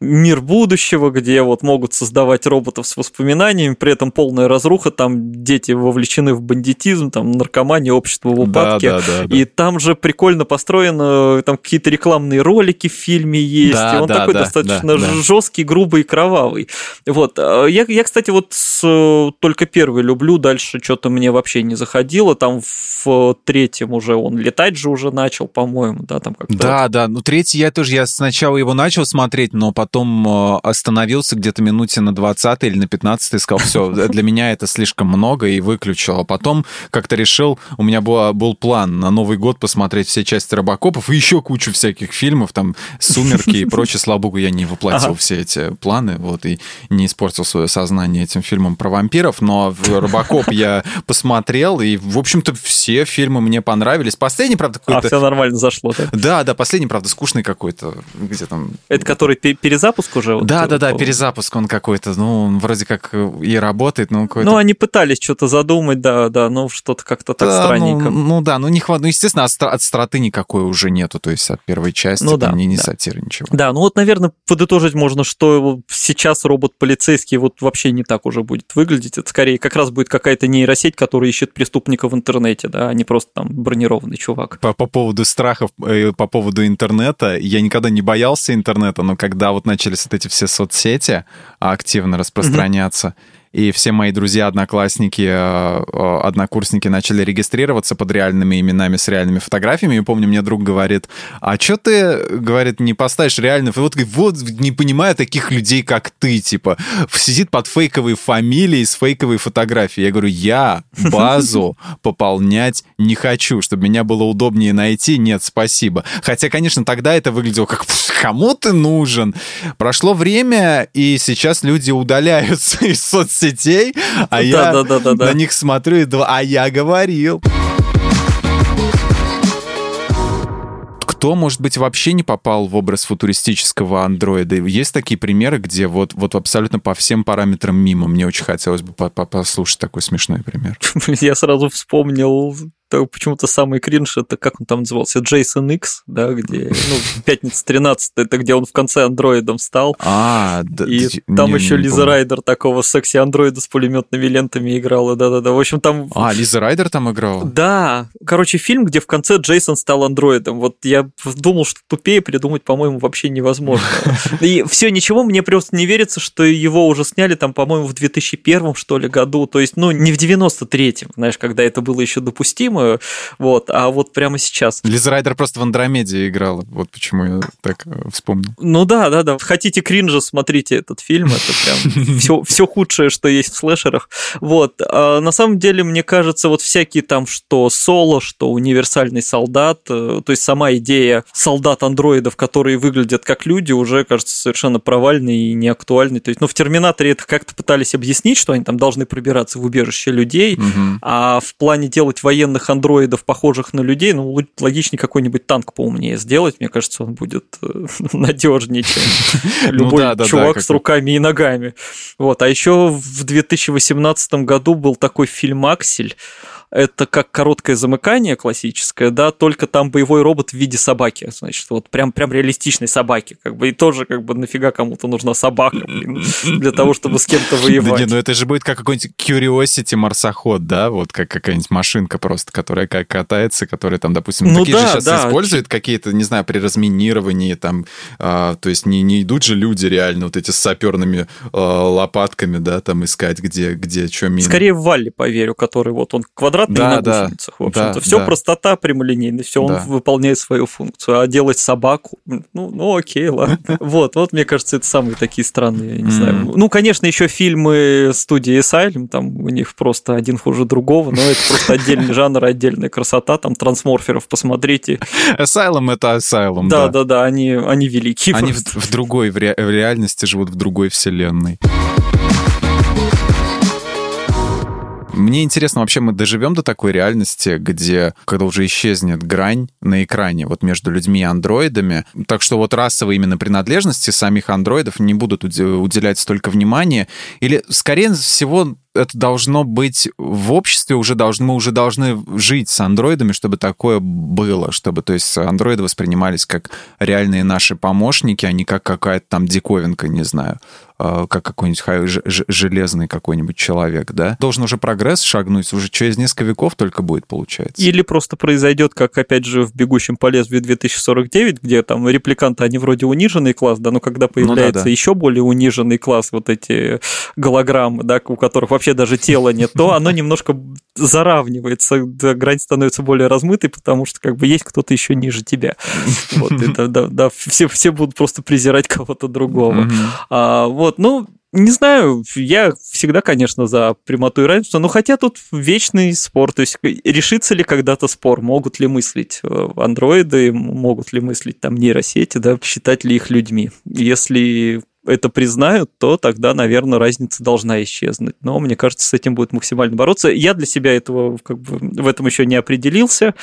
мир будущего, где вот могут создавать роботов с воспоминаниями, при этом полная разруха, там дети вовлечены в бандитизм, там наркомания, общество в упадке, да, да, да, и там же прикольно построено, там какие-то рекламные ролики в фильме есть, да, и он да, такой да, достаточно да, жесткий, грубый и кровавый. Вот, а я, я, кстати, вот с, только первый люблю, дальше что-то мне вообще не заходило, там в третьем уже он летать же уже начал, по-моему, да, там как-то. Да, да, ну третий я тоже, я сначала его начал смотреть, но потом э, остановился где-то минуте на 20 или на 15 и сказал, все, для меня это слишком много и выключил. А потом как-то решил, у меня был, был план на Новый год посмотреть все части Робокопов и еще кучу всяких фильмов, там «Сумерки» и прочее. Слава богу, я не воплотил ага. все эти планы, вот, и не испортил свое сознание этим фильмом про вампиров, но Робокоп я посмотрел, и, в общем-то, все фильмы мне понравились. Последний, правда, какой-то... А, все нормально зашло, да? Да, да, последний, правда, скучный какой-то. Где там... Это который перезапуск уже? Да, да, да, перезапуск он какой-то. Ну, он вроде как и работает, но какой-то... Ну, они пытались что-то задумать, да, да, но что-то как-то так да, странненько. Ну, ну да, ну, не хватает. Ну, естественно, от, от страты никакой уже нету, то есть от первой части ну, да, не, не да. сатира, ничего. Да, ну вот, наверное, подытожить можно, что сейчас робот-полицейский вот вообще не так уже будет выглядеть. Это скорее как раз будет какая-то нейросеть, которая ищет преступника в интернете, да, а не просто там бронированный чувак. По, по поводу страхов, э, по поводу интернета, я никогда не боялся интернета, но когда вот начались вот эти все соцсети активно распространяться, mm-hmm и все мои друзья, одноклассники, э, э, однокурсники начали регистрироваться под реальными именами с реальными фотографиями. И помню, мне друг говорит, а что ты, говорит, не поставишь реальный вот, вот не понимаю таких людей, как ты, типа, сидит под фейковой фамилией с фейковой фотографией. Я говорю, я базу пополнять не хочу, чтобы меня было удобнее найти. Нет, спасибо. Хотя, конечно, тогда это выглядело как кому ты нужен? Прошло время, и сейчас люди удаляются из соцсетей, а я на них смотрю и думаю, а я говорил. кто, может быть, вообще не попал в образ футуристического андроида? Есть такие примеры, где вот, вот абсолютно по всем параметрам мимо. Мне очень хотелось бы послушать такой смешной пример. Я сразу вспомнил почему-то самый кринж, это как он там назывался, Джейсон X, да, где, ну, пятница 13 это где он в конце андроидом стал. А, да. И там не, еще не Лиза помню. Райдер такого секси-андроида с пулеметными лентами играла, да-да-да. В общем, там... А, Лиза Райдер там играла? Да. Короче, фильм, где в конце Джейсон стал андроидом. Вот я думал, что тупее придумать, по-моему, вообще невозможно. И все, ничего, мне просто не верится, что его уже сняли там, по-моему, в 2001, что ли, году. То есть, ну, не в 93-м, знаешь, когда это было еще допустимо, любимую, вот, а вот прямо сейчас. Лиза Райдер просто в Андромеде играла, вот почему я так э, вспомнил. Ну да, да, да, хотите кринжа, смотрите этот фильм, это прям все, все худшее, что есть в слэшерах, вот, а на самом деле, мне кажется, вот всякие там, что соло, что универсальный солдат, э, то есть сама идея солдат-андроидов, которые выглядят как люди, уже кажется совершенно провальной и неактуальной, то есть, ну, в Терминаторе это как-то пытались объяснить, что они там должны пробираться в убежище людей, угу. а в плане делать военных современных андроидов, похожих на людей, ну, логичнее какой-нибудь танк поумнее сделать. Мне кажется, он будет э, надежнее, чем ну любой чувак с руками и ногами. Вот. А еще в 2018 году был такой фильм «Аксель», это как короткое замыкание классическое, да, только там боевой робот в виде собаки, значит, вот прям, прям реалистичной собаки, как бы, и тоже, как бы, нафига кому-то нужна собака, блин, для того, чтобы с кем-то воевать. Да не, ну это же будет как какой-нибудь Curiosity марсоход, да, вот как какая-нибудь машинка просто, которая как катается, которая там, допустим, ну, такие да, же сейчас да. используют какие-то, не знаю, при разминировании там, а, то есть не, не идут же люди реально вот эти с саперными а, лопатками, да, там искать, где, где что мины. Скорее в Валли поверю, который вот он квадрат квадратные да, на гусеницах. Да, в общем-то, да, все да. простота, прямолинейность, все, да. он выполняет свою функцию. А делать собаку, ну, ну окей, ладно. Вот, вот, мне кажется, это самые такие странные, не знаю. Ну, конечно, еще фильмы студии Asylum, там у них просто один хуже другого, но это просто отдельный жанр, отдельная красота, там трансморферов посмотрите. Asylum это Asylum, да. Да, да, да, они, они велики. Они в, в другой, в, ре, в реальности живут в другой вселенной. Мне интересно, вообще мы доживем до такой реальности, где, когда уже исчезнет грань на экране вот между людьми и андроидами, так что вот расовые именно принадлежности самих андроидов не будут уделять столько внимания, или, скорее всего, это должно быть в обществе, уже должны, мы уже должны жить с андроидами, чтобы такое было, чтобы, то есть, андроиды воспринимались как реальные наши помощники, а не как какая-то там диковинка, не знаю, а, как какой-нибудь железный какой-нибудь человек, да? Должен уже прогресс шагнуть, уже через несколько веков только будет, получается. Или просто произойдет, как, опять же, в «Бегущем по лезвию 2049», где там репликанты, они вроде униженный класс, да, но когда появляется ну, да, да. еще более униженный класс, вот эти голограммы, да, у которых вообще вообще даже тела нет, то оно немножко заравнивается, грань становится более размытой, потому что как бы есть кто-то еще ниже тебя. Вот, это, да, да, все, все будут просто презирать кого-то другого. А, вот, ну, не знаю, я всегда, конечно, за прямоту и равенство, но хотя тут вечный спор, то есть решится ли когда-то спор, могут ли мыслить э, андроиды, могут ли мыслить там нейросети, да, считать ли их людьми. Если это признают, то тогда, наверное, разница должна исчезнуть. Но мне кажется, с этим будет максимально бороться. Я для себя этого как бы в этом еще не определился,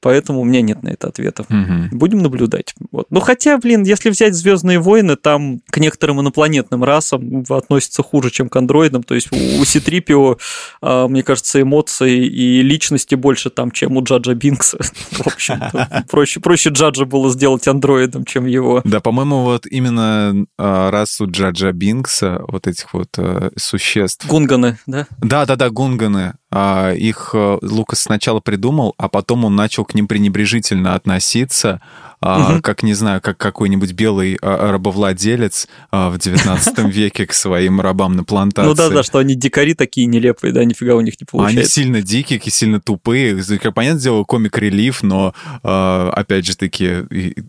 поэтому у меня нет на это ответов. Угу. Будем наблюдать. Вот. Ну хотя, блин, если взять Звездные войны, там к некоторым инопланетным расам относятся хуже, чем к андроидам. То есть у Ситрипио, а, мне кажется, эмоций и личности больше там, чем у Джаджа Бинкса. В общем проще, проще Джаджа было сделать андроидом, чем его. Да, по-моему, вот именно а, раз расу Джаджа Бинкса, вот этих вот э, существ. Гунганы, да? Да-да-да, гунганы. А, их э, Лукас сначала придумал, а потом он начал к ним пренебрежительно относиться, угу. как, не знаю, как какой-нибудь белый а, рабовладелец а, в 19 веке к своим рабам на плантации. Ну да-да, что они дикари такие нелепые, да, нифига у них не получается. Они сильно дикие, сильно тупые. Понятное дело, комик-релиф, но, опять же таки,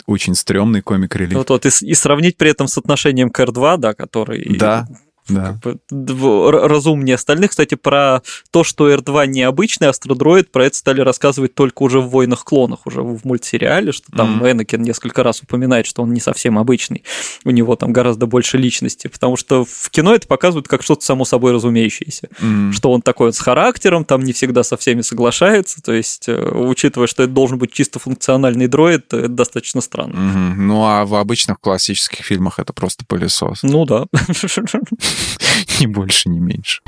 очень стрёмный комик-релиф. Вот, вот, и, и сравнить при этом с отношением к R2, да, который... Да, да. Как бы, разумнее остальных. Кстати, про то, что R2 необычный астродроид, про это стали рассказывать только уже в «Войнах клонах», уже в мультсериале, что там mm-hmm. Энакин несколько раз упоминает, что он не совсем обычный. У него там гораздо больше личности, потому что в кино это показывают как что-то само собой разумеющееся. Mm-hmm. Что он такой вот с характером, там не всегда со всеми соглашается, то есть, э, учитывая, что это должен быть чисто функциональный дроид, это достаточно странно. Mm-hmm. Ну, а в обычных классических фильмах это просто пылесос. Ну да. Ни больше, ни меньше.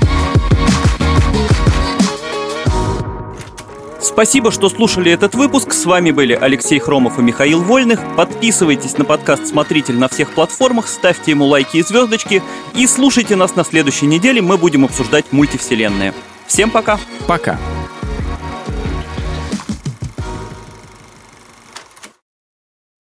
Спасибо, что слушали этот выпуск. С вами были Алексей Хромов и Михаил Вольных. Подписывайтесь на подкаст «Смотритель» на всех платформах, ставьте ему лайки и звездочки и слушайте нас на следующей неделе. Мы будем обсуждать мультивселенные. Всем пока. Пока.